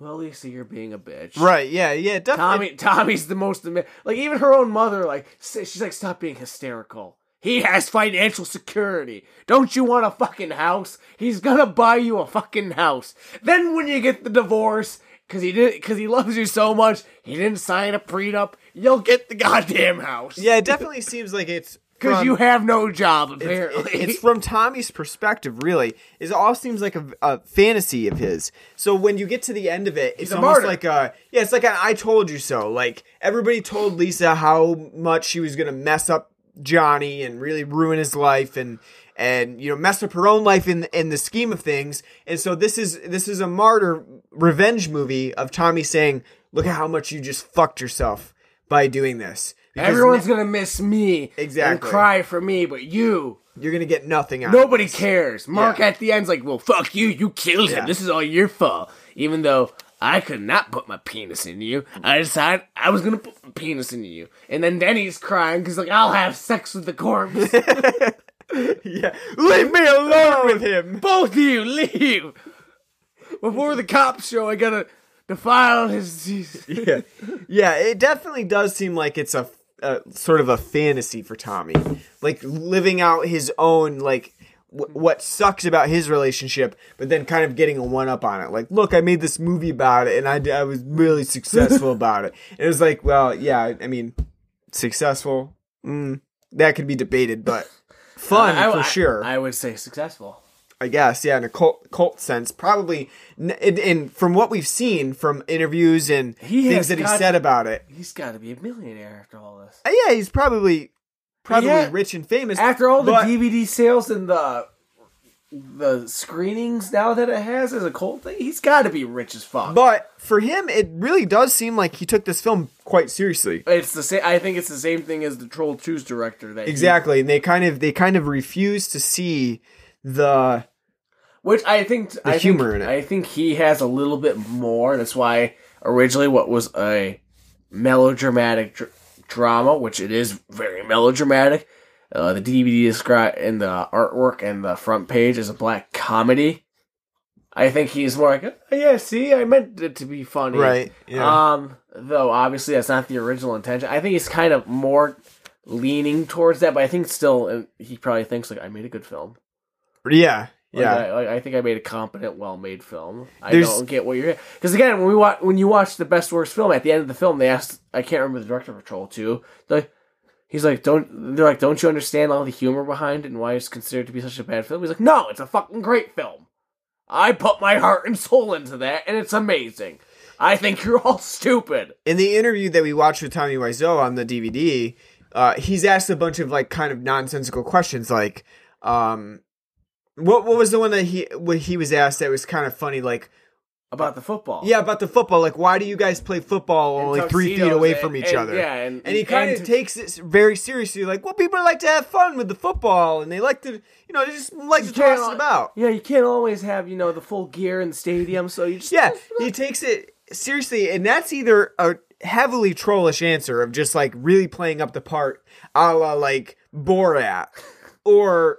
"Well, Lisa, you're being a bitch." Right. Yeah. Yeah. Definitely. Tommy, Tommy's the most like even her own mother like she's like stop being hysterical. He has financial security. Don't you want a fucking house? He's gonna buy you a fucking house. Then when you get the divorce, cause he did, cause he loves you so much, he didn't sign a prenup. You'll get the goddamn house. Yeah. It definitely seems like it's cause you have no job it's, apparently. it's from Tommy's perspective, really. It all seems like a, a fantasy of his. So when you get to the end of it, it's almost martyr. like a yeah, it's like an "I told you so." Like everybody told Lisa how much she was gonna mess up Johnny and really ruin his life and and you know mess up her own life in in the scheme of things. And so this is this is a martyr revenge movie of Tommy saying, "Look at how much you just fucked yourself by doing this." Because Everyone's gonna miss me and Exactly. cry for me, but you. you're gonna get nothing out. of Nobody cares. Mark Yeah. at the end's like, well, fuck you. You killed him. Yeah. This is all your fault. Even though I could not put my penis in you, I decided I was gonna put my penis in you. And then Denny's crying because like I'll have sex with the corpse. Yeah, leave me alone with him. Both of you leave before the cops show. I gotta defile his. yeah, yeah. It definitely does seem like it's a, a sort of a fantasy for Tommy, like living out his own like w- what sucks about his relationship, but then kind of getting a one up on it. Like, look, I made this movie about it, and I, d- I was really successful about it. And it was like, well, yeah, I mean, successful. Mm, that could be debated, but fun I- for I- sure. I would say successful. I guess, yeah, in a cult cult sense, probably. And, and from what we've seen from interviews and He things that he said about it, He's got to be a millionaire after all this. uh, yeah, he's probably probably Yeah. rich and famous. After all the DVD sales and the the screenings now that it has as a cult thing, he's got to be rich as fuck. But for him, it really does seem like he took this film quite seriously. it's the same. I think it's the same thing as the Troll 2's director. That he- Exactly, and they kind of they kind of refuse to see the which I think the I humor think, in it. I think he has a little bit more. That's why originally what was a melodramatic dr- drama, which it is very melodramatic. Uh, the DVD describe in the artwork and the front page is a black comedy. I think he's more like, oh, yeah, see, I meant it to be funny. right. Yeah, Um, though obviously that's not the original intention. I think he's kind of more leaning towards that, but I think still uh, he probably thinks like I made a good film. yeah, Like, yeah. I, like, I think I made a competent, well-made film. I There's- don't get what you're because again, when we watch when you watch the best worst film at the end of the film, they asked I can't remember the director of Troll two. Like he's like, don't they're like, don't you understand all the humor behind it and why it's considered to be such a bad film? He's like, no, it's a fucking great film. I put my heart and soul into that, and it's amazing. I think you're all stupid. in the interview that we watched with Tommy Wiseau on the DVD, uh, he's asked a bunch of like kind of nonsensical questions, like, um, what what was the one that he what he was asked that was kind of funny, like, About the football. yeah, about the football, like, why do you guys play football And only three feet away and- from each and- other? yeah, and- and he kind of takes it very seriously, like, well, people like to have fun with the football, and they like to, you know, they just like to toss al- it about. Yeah, you can't always have, you know, the full gear in the stadium, so you just. Yeah, he takes it seriously, and that's either a heavily trollish answer of just like really playing up the part, a la like Borat, or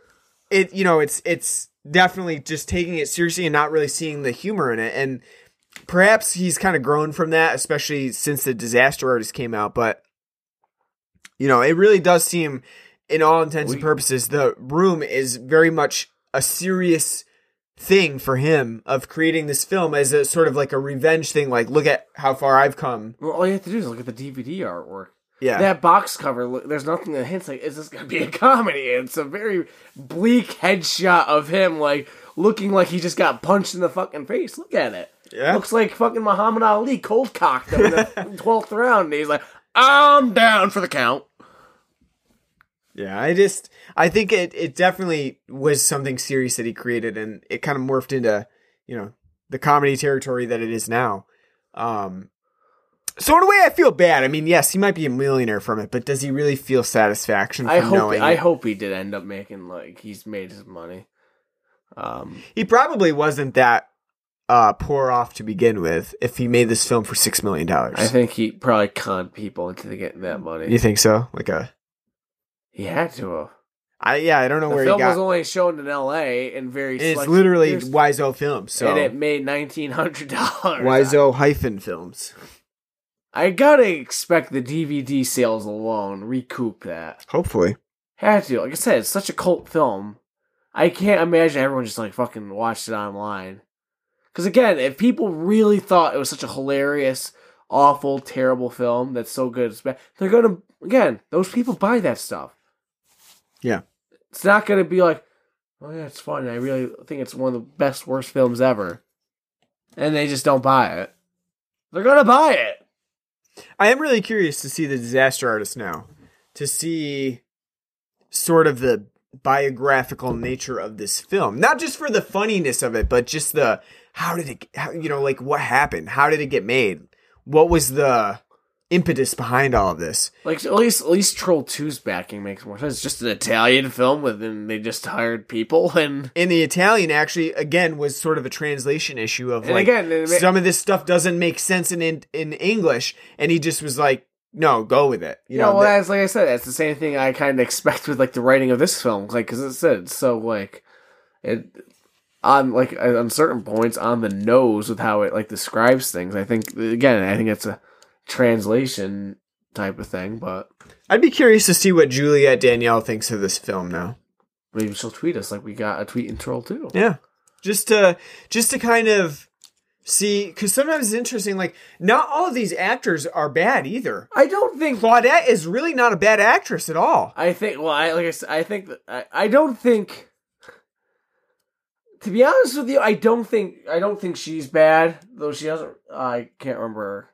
it, you know, it's it's definitely just taking it seriously and not really seeing the humor in it, and perhaps he's kind of grown from that, especially since the Disaster Artist came out. But you know, it really does seem, in all intents and purposes, the room is very much a serious thing for him of creating this film as a sort of like a revenge thing. Like, look at how far I've come. Well, all you have to do is look at the DVD artwork. Yeah. That box cover, look, there's nothing that hints like, is this going to be a comedy? It's a very bleak headshot of him, like, looking like he just got punched in the fucking face. Look at it. Yeah. Looks like fucking Muhammad Ali cold cocked him in the 12th round. And he's like, I'm down for the count. Yeah, I just I think it it definitely was something serious that he created and it kind of morphed into, you know, the comedy territory that it is now. Um so in a way I feel bad. I mean, yes, he might be a millionaire from it, but does he really feel satisfaction from I hope knowing I hope he did end up making, like, he's made his money. Um, he probably wasn't that uh poor off to begin with if he made this film for 6 million dollars. I think he probably conned people into getting that money. You think so? Like a He had to have. I yeah, I don't know The where film he got was only shown in L.A. and very. It's literally theaters, Wiseau Films. So and it made nineteen hundred dollars. Wiseau hyphen films. I gotta expect the DVD sales alone recoup that. Hopefully. Had to. Like I said, it's such a cult film. I can't imagine everyone just like fucking watched it online. Because again, if people really thought it was such a hilarious, awful, terrible film that's so good it's bad, they're gonna again. Those people buy that stuff. Yeah. It's not gonna be like, oh yeah, it's fun. I really think it's one of the best, worst films ever, and they just don't buy it. They're gonna buy it. I am really curious to see the disaster artist now, to see sort of the biographical nature of this film, not just for the funniness of it, but just the how did it, how, you know, like what happened, how did it get made, what was the impetus behind all of this. Like at least at least Troll 2's backing makes more sense. It's just an Italian film with and they just hired people and In the Italian, actually, again, was sort of a translation issue of And like again, some of this stuff doesn't make sense in, in in English, and he just was like, "No, go with it." You know, well, that- that's like I said, that's the same thing I kind of expect with like the writing of this film, like because it said it's so like it on like on certain points on the nose with how it like describes things. I think again, I think it's a translation type of thing, but I'd be curious to see what Juliette Danielle thinks of this film now. maybe she'll tweet us like we got a tweet in Troll 2. Yeah, just to just to kind of see, because sometimes it's interesting. Like, not all of these actors are bad either. I don't think Claudette is really not a bad actress at all. I think. Well, I like I said, I think I, I don't think. To be honest with you, I don't think I don't think she's bad. Though she doesn't. I can't remember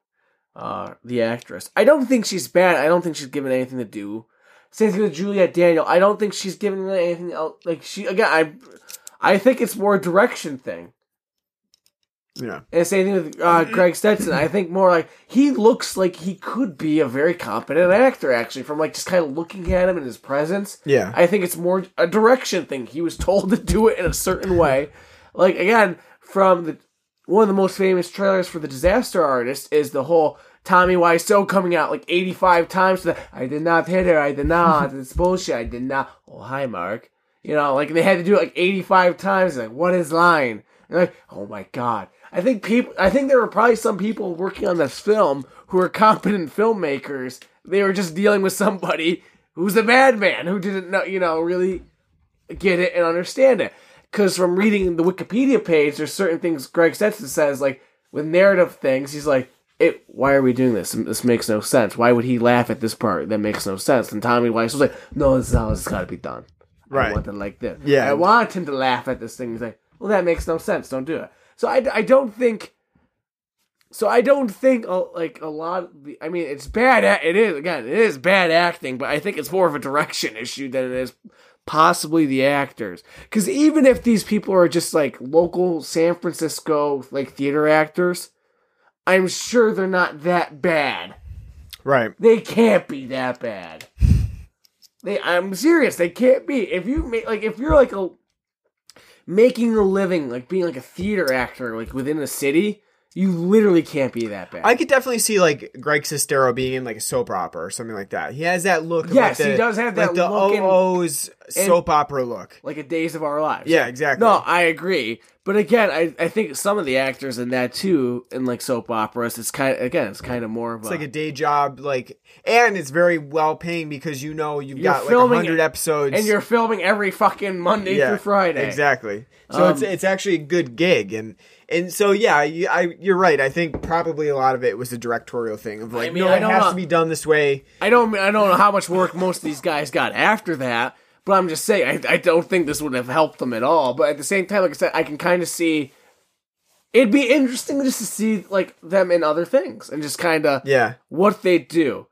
uh, the actress. I don't think she's bad. I don't think she's given anything to do. Same thing with Juliette Danielle. I don't think she's given anything else. Like she again. I I think it's more a direction thing. Yeah, And same thing with uh, Greg Stetson. I think more like he looks like he could be a very competent actor, actually, from like just kind of looking at him and his presence. Yeah. I think it's more a direction thing. He was told to do it in a certain way. Like again, from the one of the most famous trailers for the Disaster Artist is the whole Tommy Wiseau coming out like eighty five times. To the, I did not hit her. I did not. It's bullshit. I did not. Oh hi, Mark. You know, like they had to do it like eighty five times. Like what is line? And like, oh my god. I think people. I think there were probably some people working on this film who are competent filmmakers. They were just dealing with somebody who's a madman who didn't know, you know, really get it and understand it. Because from reading the Wikipedia page, there's certain things Greg Stetson says, like with narrative things. He's like, "It. Why are we doing this? This makes no sense. Why would he laugh at this part? That makes no sense." And Tommy Wiseau was like, "No, this is how it's got to be done. Right. I want it like this. Yeah. I want him to laugh at this thing. He's like, Well, that makes no sense. Don't do it. So I, I don't think. So I don't think like a lot. Of the, I mean, it's bad. It is again. It is bad acting, but I think it's more of a direction issue than it is possibly the actors. Because even if these people are just like local San Francisco like theater actors, I'm sure they're not that bad. Right. They can't be that bad. They, I'm serious. They can't be. If you make like, if you're like a making a living, like being like a theater actor, like within a city, you literally can't be that bad. I could definitely see like Greg Sestero being in like a soap opera or something like that. He has that look. Yes, like, the, he does have like that the look OO's soap opera look. like a Days of Our Lives. Yeah, exactly. No, I agree. But again, I, I think some of the actors in that too, in like soap operas, it's kind of, again, it's kind of more of It's like a day job, like, and it's very well paying because you know you've got like hundred episodes, and you're filming every fucking Monday through Friday. Exactly. So it's Um, it's actually a good gig, and and so yeah, you, I you're right. I think probably a lot of it was a directorial thing of like, I mean, no, I it don't has know. to be done this way. I don't I don't know how much work most of these guys got after that, but I'm just saying I, I don't think this would have helped them at all. But at the same time, like I said, I can kind of see it'd be interesting just to see like them in other things and just kind of Yeah, what they do.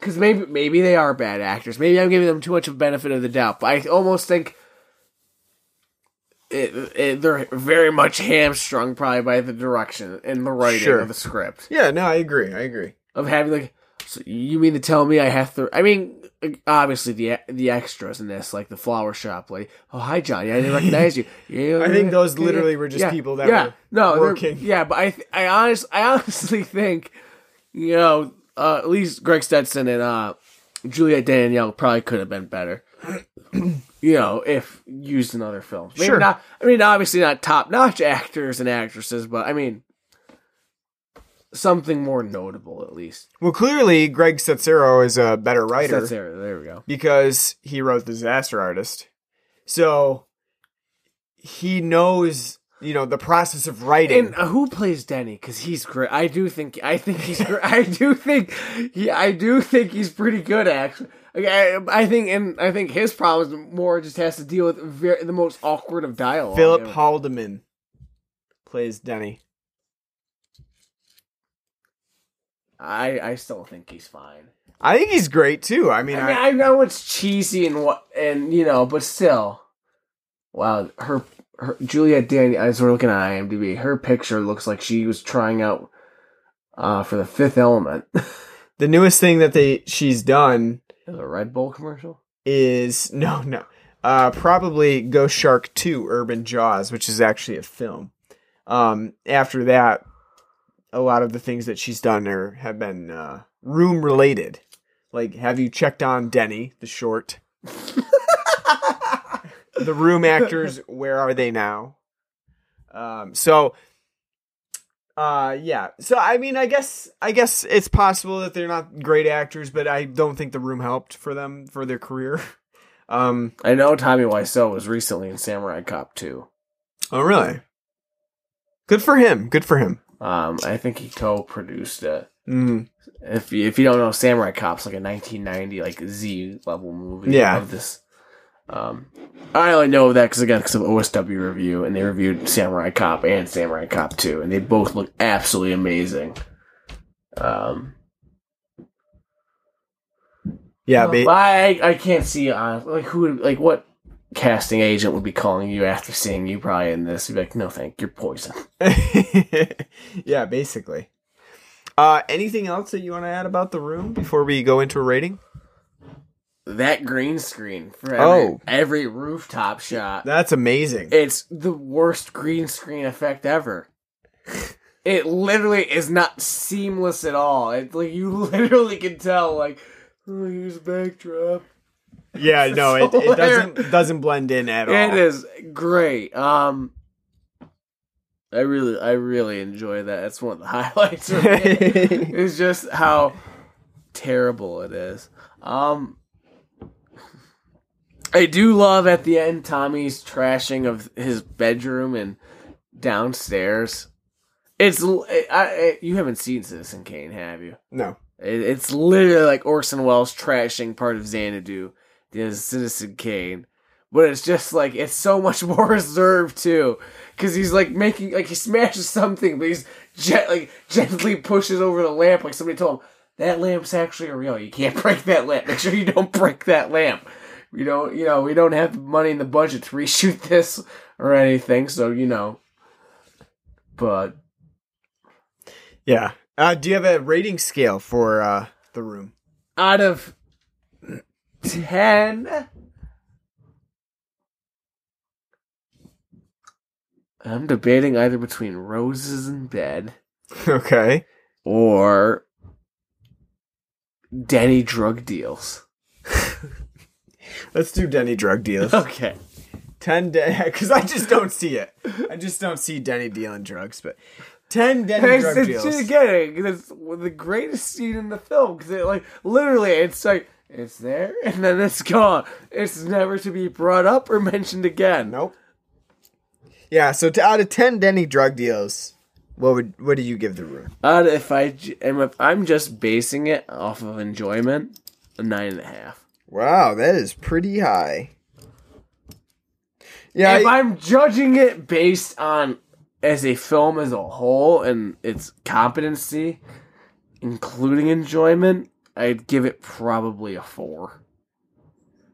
Because maybe maybe they are bad actors. Maybe I'm giving them too much of benefit of the doubt. But I almost think it, it, they're very much hamstrung probably by the direction and the writing Sure. of the script yeah. No, I agree. I agree. of having like. So you mean to tell me I have to? I mean, obviously the the extras in this, like the flower shop lady. Oh, hi, Johnny. I didn't recognize you. Yeah, I think those literally were just yeah, people that yeah, were no, working. Yeah, but I th- I honest I honestly think you know uh, at least Greg Stetson and uh, Juliette Danielle probably could have been better. you know, if used in other films. Maybe Sure. not. I mean, obviously not top notch actors and actresses, but I mean something more notable at least. Well, clearly Greg Setsero is a better writer That's there. We go. because he wrote The Disaster Artist. So he knows, you know, the process of writing. And uh, who plays Denny? Because he's great. I do think. I think he's great. I do think. He. I do think he's pretty good. Actually, I, I think, and I think his problems more just has to deal with very, the most awkward of dialogue. Philip ever. Haldiman plays Denny. I. I still think he's fine. I think he's great too. I mean, I mean, I, I know it's cheesy and what, and you know, but still, wow, her, her Juliette. As we're looking at IMDb, her picture looks like she was trying out uh, for the Fifth Element. the newest thing that they she's done Is a Red Bull commercial? is no, no, uh, probably Ghost Shark Two: Urban Jaws, which is actually a film. Um, after that, a lot of the things that she's done are have been uh, room related. Like, have you checked on Denny, the short? the room actors, where are they now? Um, so, uh, yeah. So, I mean, I guess, I guess it's possible that they're not great actors, but I don't think the room helped for them for their career. Um, I know Tommy Wiseau was recently in Samurai Cop 2. oh, really? Good for him. Good for him. Um, I think he co-produced it. Mm. If you, if you don't know, Samurai Cop's like a 1990 like Z level movie. Yeah. Of this. Um, I only know that because again, because of OSW review, and they reviewed Samurai Cop and Samurai Cop 2, and they both look absolutely amazing. Um, Yeah, but I I can't see uh, like who like what casting agent would be calling you after seeing you probably in this. You'd be like, no, thank you're poison. yeah, basically. Uh, anything else that you want to add about the room before we go into a rating? That green screen for every, Oh. every rooftop shot. That's amazing. It's the worst green screen effect ever. it literally is not seamless at all. It like you literally can tell like oh, here's a backdrop. Yeah, no, it, it doesn't doesn't blend in at all. It is great. Um I really I really enjoy that. That's one of the highlights of it. It's just how terrible it is. Um I do love at the end Tommy's trashing of his bedroom and downstairs. It's I, I, you haven't seen Citizen Kane, have you? No. It, it's literally like Orson Welles trashing part of Xanadu, the Citizen Kane, but it's just like it's so much more reserved too, because he's like making like he smashes something, but he's gen- like gently pushes over the lamp, like somebody told him that lamp's actually real. You can't break that lamp. Make sure you don't break that lamp. We don't, you know, we don't have the money in the budget to reshoot this or anything, so you know. But Yeah. Uh, do you have a rating scale for uh, the room? out of ten, I'm debating either between roses in bed Okay. or Denny drug deals. Let's do Denny drug deals. Okay. Ten Denny, because I just don't see it. I just don't see Denny dealing drugs. But ten Denny drug It's, deals. it's, again, it's the greatest scene in the film because it like literally it's like it's there and then it's gone. It's never to be brought up or mentioned again. Nope. Yeah. So to, out of ten Denny drug deals, what would what do you give the room? Uh, if I am if I'm just basing it off of enjoyment, a nine and a half. Wow, that is pretty high. Yeah. if I- I'm judging it based on as a film as a whole and its competency, including enjoyment, I'd give it probably a four.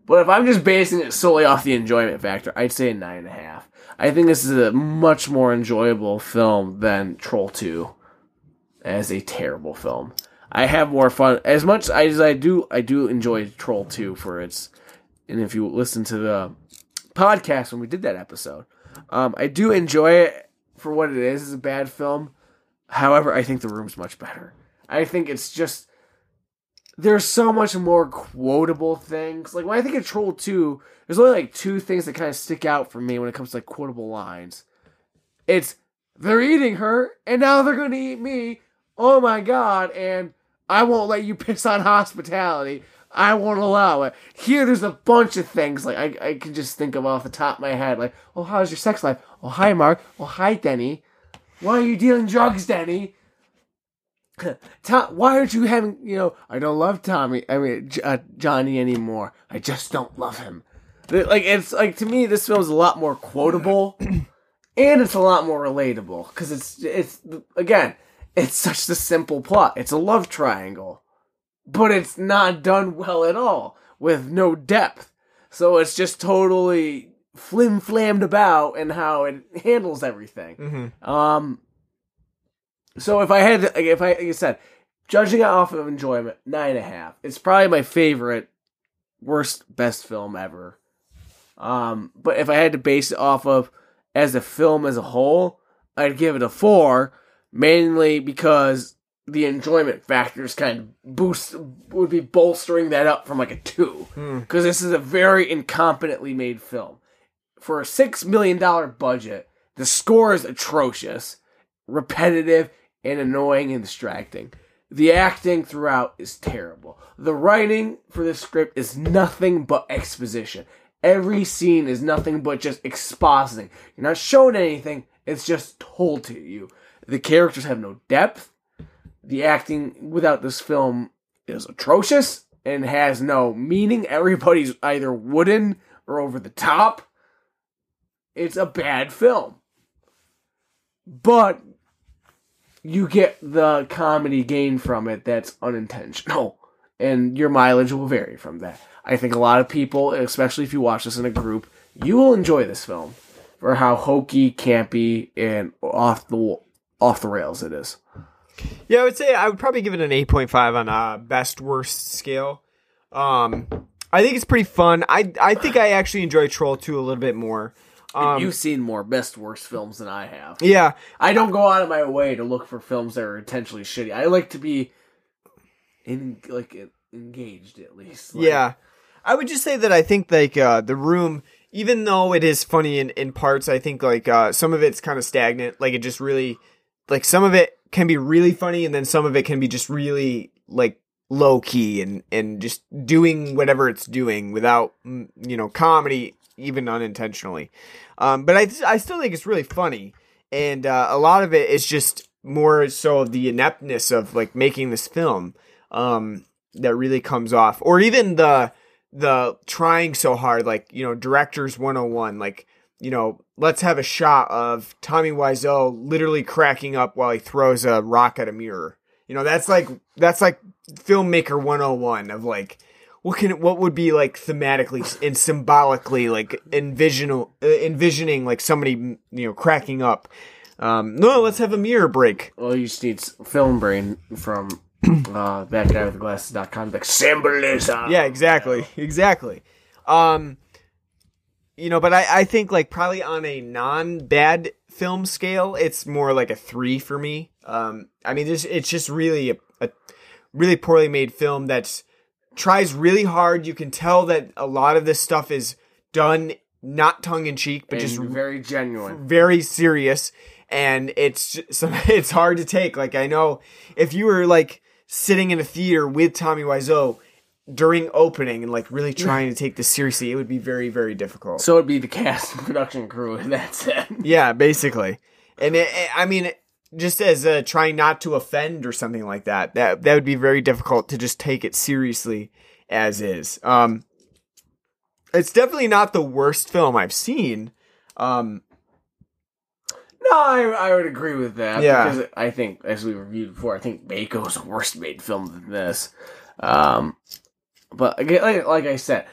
But if I'm just basing it solely off the enjoyment factor, I'd say a nine and a half. I think this is a much more enjoyable film than Troll 2 as a terrible film. I have more fun as much as I do I do enjoy Troll 2 for its and if you listen to the podcast when we did that episode. Um, I do enjoy it for what it is. It's a bad film. However, I think The Room's much better. I think it's just there's so much more quotable things. Like when I think of Troll 2, there's only like two things that kind of stick out for me when it comes to like quotable lines. It's they're eating her and now they're going to eat me. Oh my god, and I won't let you piss on hospitality. I won't allow it. Here, there's a bunch of things like I, I can just think of off the top of my head. Like, oh, how's your sex life? Oh, hi, Mark. Oh, hi, Denny. Why are you dealing drugs, Denny? Tom, why aren't you having? You know, I don't love Tommy. I mean, J- uh, Johnny anymore. I just don't love him. Like it's like to me, this film's a lot more quotable, and it's a lot more relatable because it's it's again, it's such the simple plot. It's a love triangle but it's not done well at all with no depth. So it's just totally flim flammed about and how it handles everything. Um, so if I had, to, if I, like I said, judging it off of enjoyment, nine and a half. It's probably my favorite, worst, best film ever. Um, but if I had to base it off of as a film as a whole, I'd give it a four, mainly because the enjoyment factors kind of boost would be bolstering that up from like a two because this is a very incompetently made film for a six million dollar budget. The score is atrocious, repetitive, and annoying and distracting. The acting throughout is terrible. The writing for this script is nothing but exposition. Every scene is nothing but just expositing. You're not shown anything, it's just told to you. The characters have no depth. The acting without this film is atrocious and has no meaning. Everybody's either wooden or over the top. It's a bad film. But you get the comedy gain from it that's unintentional. And your mileage will vary from that. I think a lot of people, especially if you watch this in a group, you will enjoy this film for how hokey, campy, and off the off the rails it is. Yeah, I would say I would probably give it an 8.5 on a best worst scale. Um, I think it's pretty fun. I I think I actually enjoy Troll 2 a little bit more. Um, You've seen more best worst films than I have. yeah, I don't go out of my way to look for films that are intentionally shitty. I like to be in like engaged at least. Like, yeah. I would just say that I think like uh, the room, even though it is funny in, in parts, I think like uh, some of it's kind of stagnant. Like it just really, like some of it can be really funny, and then some of it can be just really like low key and and just doing whatever it's doing without mm, you know comedy even unintentionally. Um, but I I still think it's really funny, and uh, a lot of it is just more so the ineptness of like making this film um, that really comes off, or even the the trying so hard, like you know, directors 101, like you know, let's have a shot of Tommy Wiseau literally cracking up while he throws a rock at a mirror. You know, that's like that's like filmmaker 101 of like what can what would be like thematically and symbolically like envision uh, envisioning like somebody you know cracking up. Um, no, let's have a mirror break. Well, you just need film brain from uh, that guy with the glasses.com. Like, symbolism. Yeah, exactly, exactly. Um, you know, but I, I think like probably on a non bad film scale, it's more like a three for me. Um, I mean, this it's just really a, a really poorly made film that's tries really hard. You can tell that a lot of this stuff is done not tongue in cheek, but And just very genuine. very serious and it's just, it's hard to take like i know if you were like sitting in a theater with tommy wiseau during opening and like really trying to take this seriously it would be very very difficult So it'd be the cast and production crew, and that's it. yeah basically and it- i mean just as uh, trying not to offend or something like that that that would be very difficult to just take it seriously as is um it's definitely not the worst film i've seen um No, I, I would agree with that. Yeah. Because I think, as we reviewed before, I think Mako's a worse made film than this. Um, but again, like, like I said,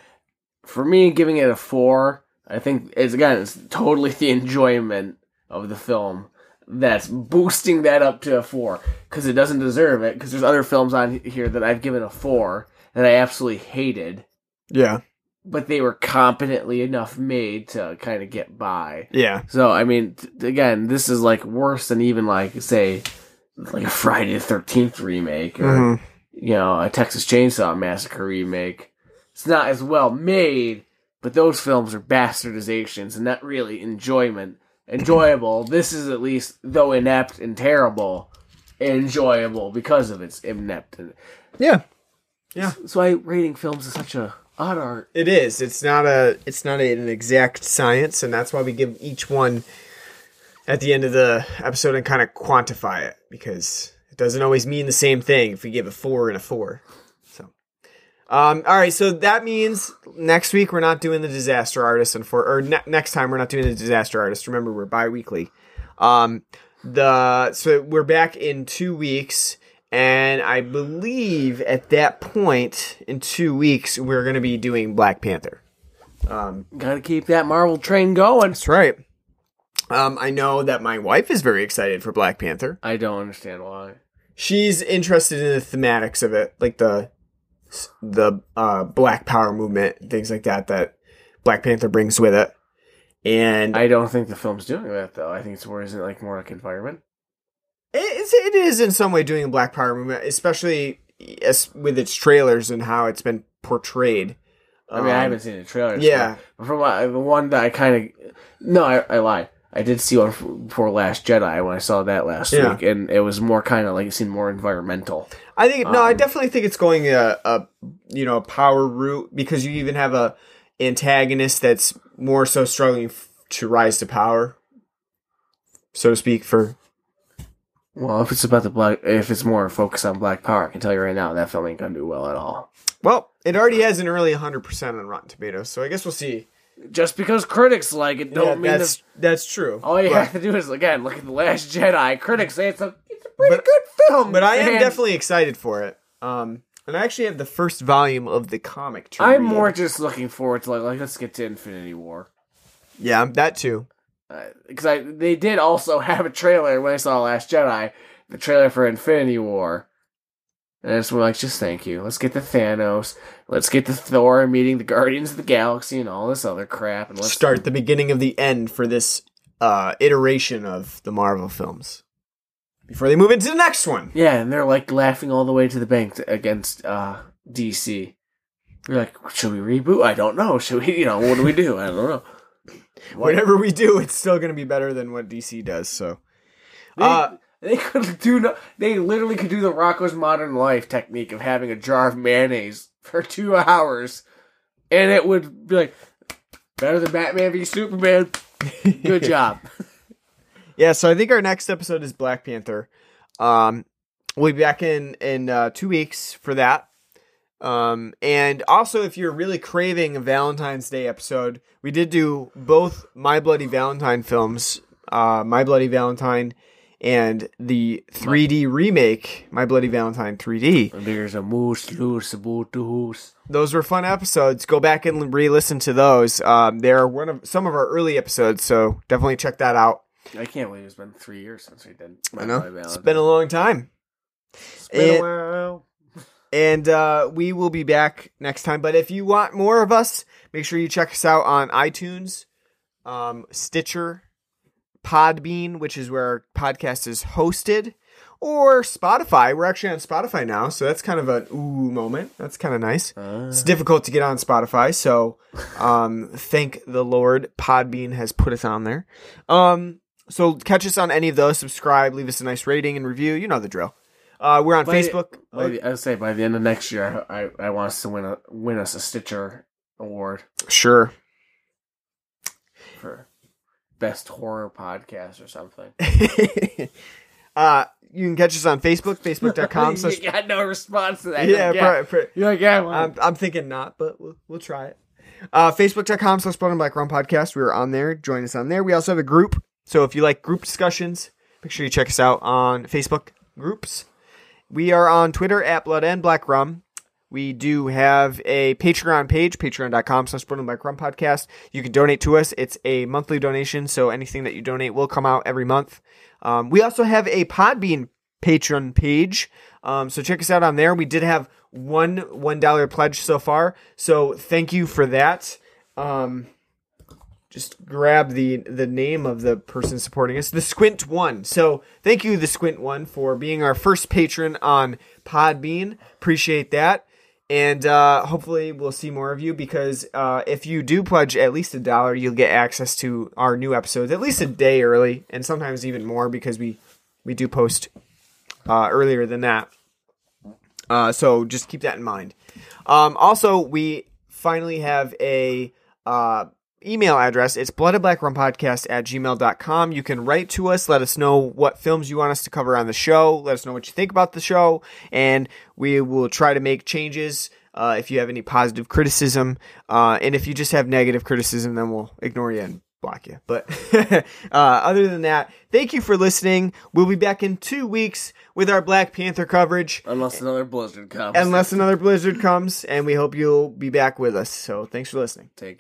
for me, giving it a four, I think it's again, it's totally the enjoyment of the film that's boosting that up to a four because it doesn't deserve it. Because there's other films on here that I've given a four that I absolutely hated, yeah but they were competently enough made to kind of get by. yeah So I mean, t- again, this is like worse than even like say like a Friday the Thirteenth remake or Mhm. you know a Texas Chainsaw Massacre remake. It's not as well made, but those films are bastardizations and not really enjoyment. Enjoyable. this is at least, though inept and terrible, enjoyable because of its inept. And yeah that's why rating films is such a odd art. It is. It's not a. It's not a, an exact science, and that's why we give each one at the end of the episode and kind of quantify it because it doesn't always mean the same thing if we give a four and a four. Um, all right. So that means next week we're not doing the disaster artist, and for or ne- next time we're not doing the disaster artist. Remember, we're bi-weekly. Um, the so we're back in two weeks. And I believe at that point in two weeks we're going to be doing Black Panther. Um, Got to keep that Marvel train going. That's right. Um, I know that my wife is very excited for Black Panther. I don't understand why. She's interested in the thematics of it, like the the uh, Black Power movement, things like that that Black Panther brings with it. And I don't think the film's doing that though. I think it's more isn't it like more like environment. it's, it is in some way doing a Black Power movement, especially as, with its trailers and how it's been portrayed. I mean, I Um, haven't seen the trailer. yeah. but from uh, the one that I kind of no, I, I lied. I did see one for Last Jedi when I saw that last Yeah. week, and it was more kind of like it seemed more environmental. I think no, I Um, definitely think it's going a, a you know a power route because you even have a antagonist that's more so struggling f- to rise to power, so to speak. For Well, if it's about the black, if it's more focused on Black Power, I can tell you right now that film ain't gonna do well at all. well, it already has an early 100 percent on Rotten Tomatoes, so I guess we'll see. Just because critics like it, don't Yeah, mean that's that. that's true. All you but, have to do is again look at the Last Jedi. Critics say it's a it's a pretty But- good film, but I am and definitely excited for it. Um, and I actually have the first volume of the comic. To I'm read. more just looking forward to like, like let's get to Infinity War. yeah, that too. because I they did also have a trailer when I saw Last Jedi, the trailer for Infinity War, and I just like, just thank you. Let's get the Thanos. Let's get the Thor meeting the Guardians of the Galaxy and all this other crap, and let's Start the beginning of the end for this uh, iteration of the Marvel films before they move into the next one. Yeah, and they're like laughing all the way to the bank to, against uh, DC. You're like, should we reboot? I don't know. Should we? You know, what do we do? I don't know. Whatever we do, it's still going to be better than what DC does. So, They, uh, they could do no, they literally could do the Rocko's Modern Life technique of having a jar of mayonnaise for two hours, and it would be like better than Batman v Superman. Good job. yeah. So I think our next episode is Black Panther. Um, we'll be back in in uh, two weeks for that. Um, and also, if you're really craving a Valentine's Day episode, we did do both My Bloody Valentine films, uh, My Bloody Valentine and the 3D remake, My Bloody Valentine 3D. There's a moose loose about the hoose. Those were fun episodes. Go back and re-listen to those. Um, they're one of some of our early episodes, so definitely check that out. I can't believe it's been three years since we did. My I know it's been a long time. It's been and- a while. and uh, we will be back next time. But if you want more of us, make sure you check us out on iTunes, um, Stitcher, Podbean, which is where our podcast is hosted, or Spotify. We're actually on Spotify now, so that's kind of an ooh moment. That's kind of nice. It's difficult to get on Spotify, so um, thank the Lord, Podbean has put us on there. Um, so catch us on any of those. Subscribe, leave us a nice rating and review. You know the drill. Uh, we're on By- Facebook. The- I would say by the end of next year, I I want us to win a win us a Stitcher award Sure. for best horror podcast or something. uh, you can catch us on Facebook, facebook.com. you got no response to that. yeah, You're like, pro- pro- You're like, yeah, well, I'm, I'm thinking not, but we'll, we'll try it. Uh, Facebook.com slash Blood and Black Rum Podcast. We are on there. Join us on there. We also have a group. So if you like group discussions, make sure you check us out on Facebook groups. We are on Twitter at Blood and Black Rum. We do have a Patreon page, patreon.com slash and Black Rum Podcast. You can donate to us. It's a monthly donation, so anything that you donate will come out every month. Um, we also have a Podbean Patreon page. Um, so check us out on there. We did have one one dollar pledge so far. So thank you for that. Um, just grab the the name of the person supporting us, the Squint One. So thank you, the Squint One, for being our first patron on Podbean. Appreciate that. And uh, hopefully we'll see more of you because uh, if you do pledge at least a dollar, you'll get access to our new episodes at least a day early, and sometimes even more because we we do post uh, earlier than that. Uh, so just keep that in mind. Um, also, we finally have a uh, email address. It's bloodandblackrumpodcast at gmail.com. You can write to us. Let us know what films you want us to cover on the show. Let us know what you think about the show. And we will try to make changes uh, if you have any positive criticism. Uh, and if you just have negative criticism, then we'll ignore you and block you. But uh, other than that, thank you for listening. We'll be back in two weeks with our Black Panther coverage. unless another blizzard comes. Unless another blizzard comes, and we hope you'll be back with us. So thanks for listening. Take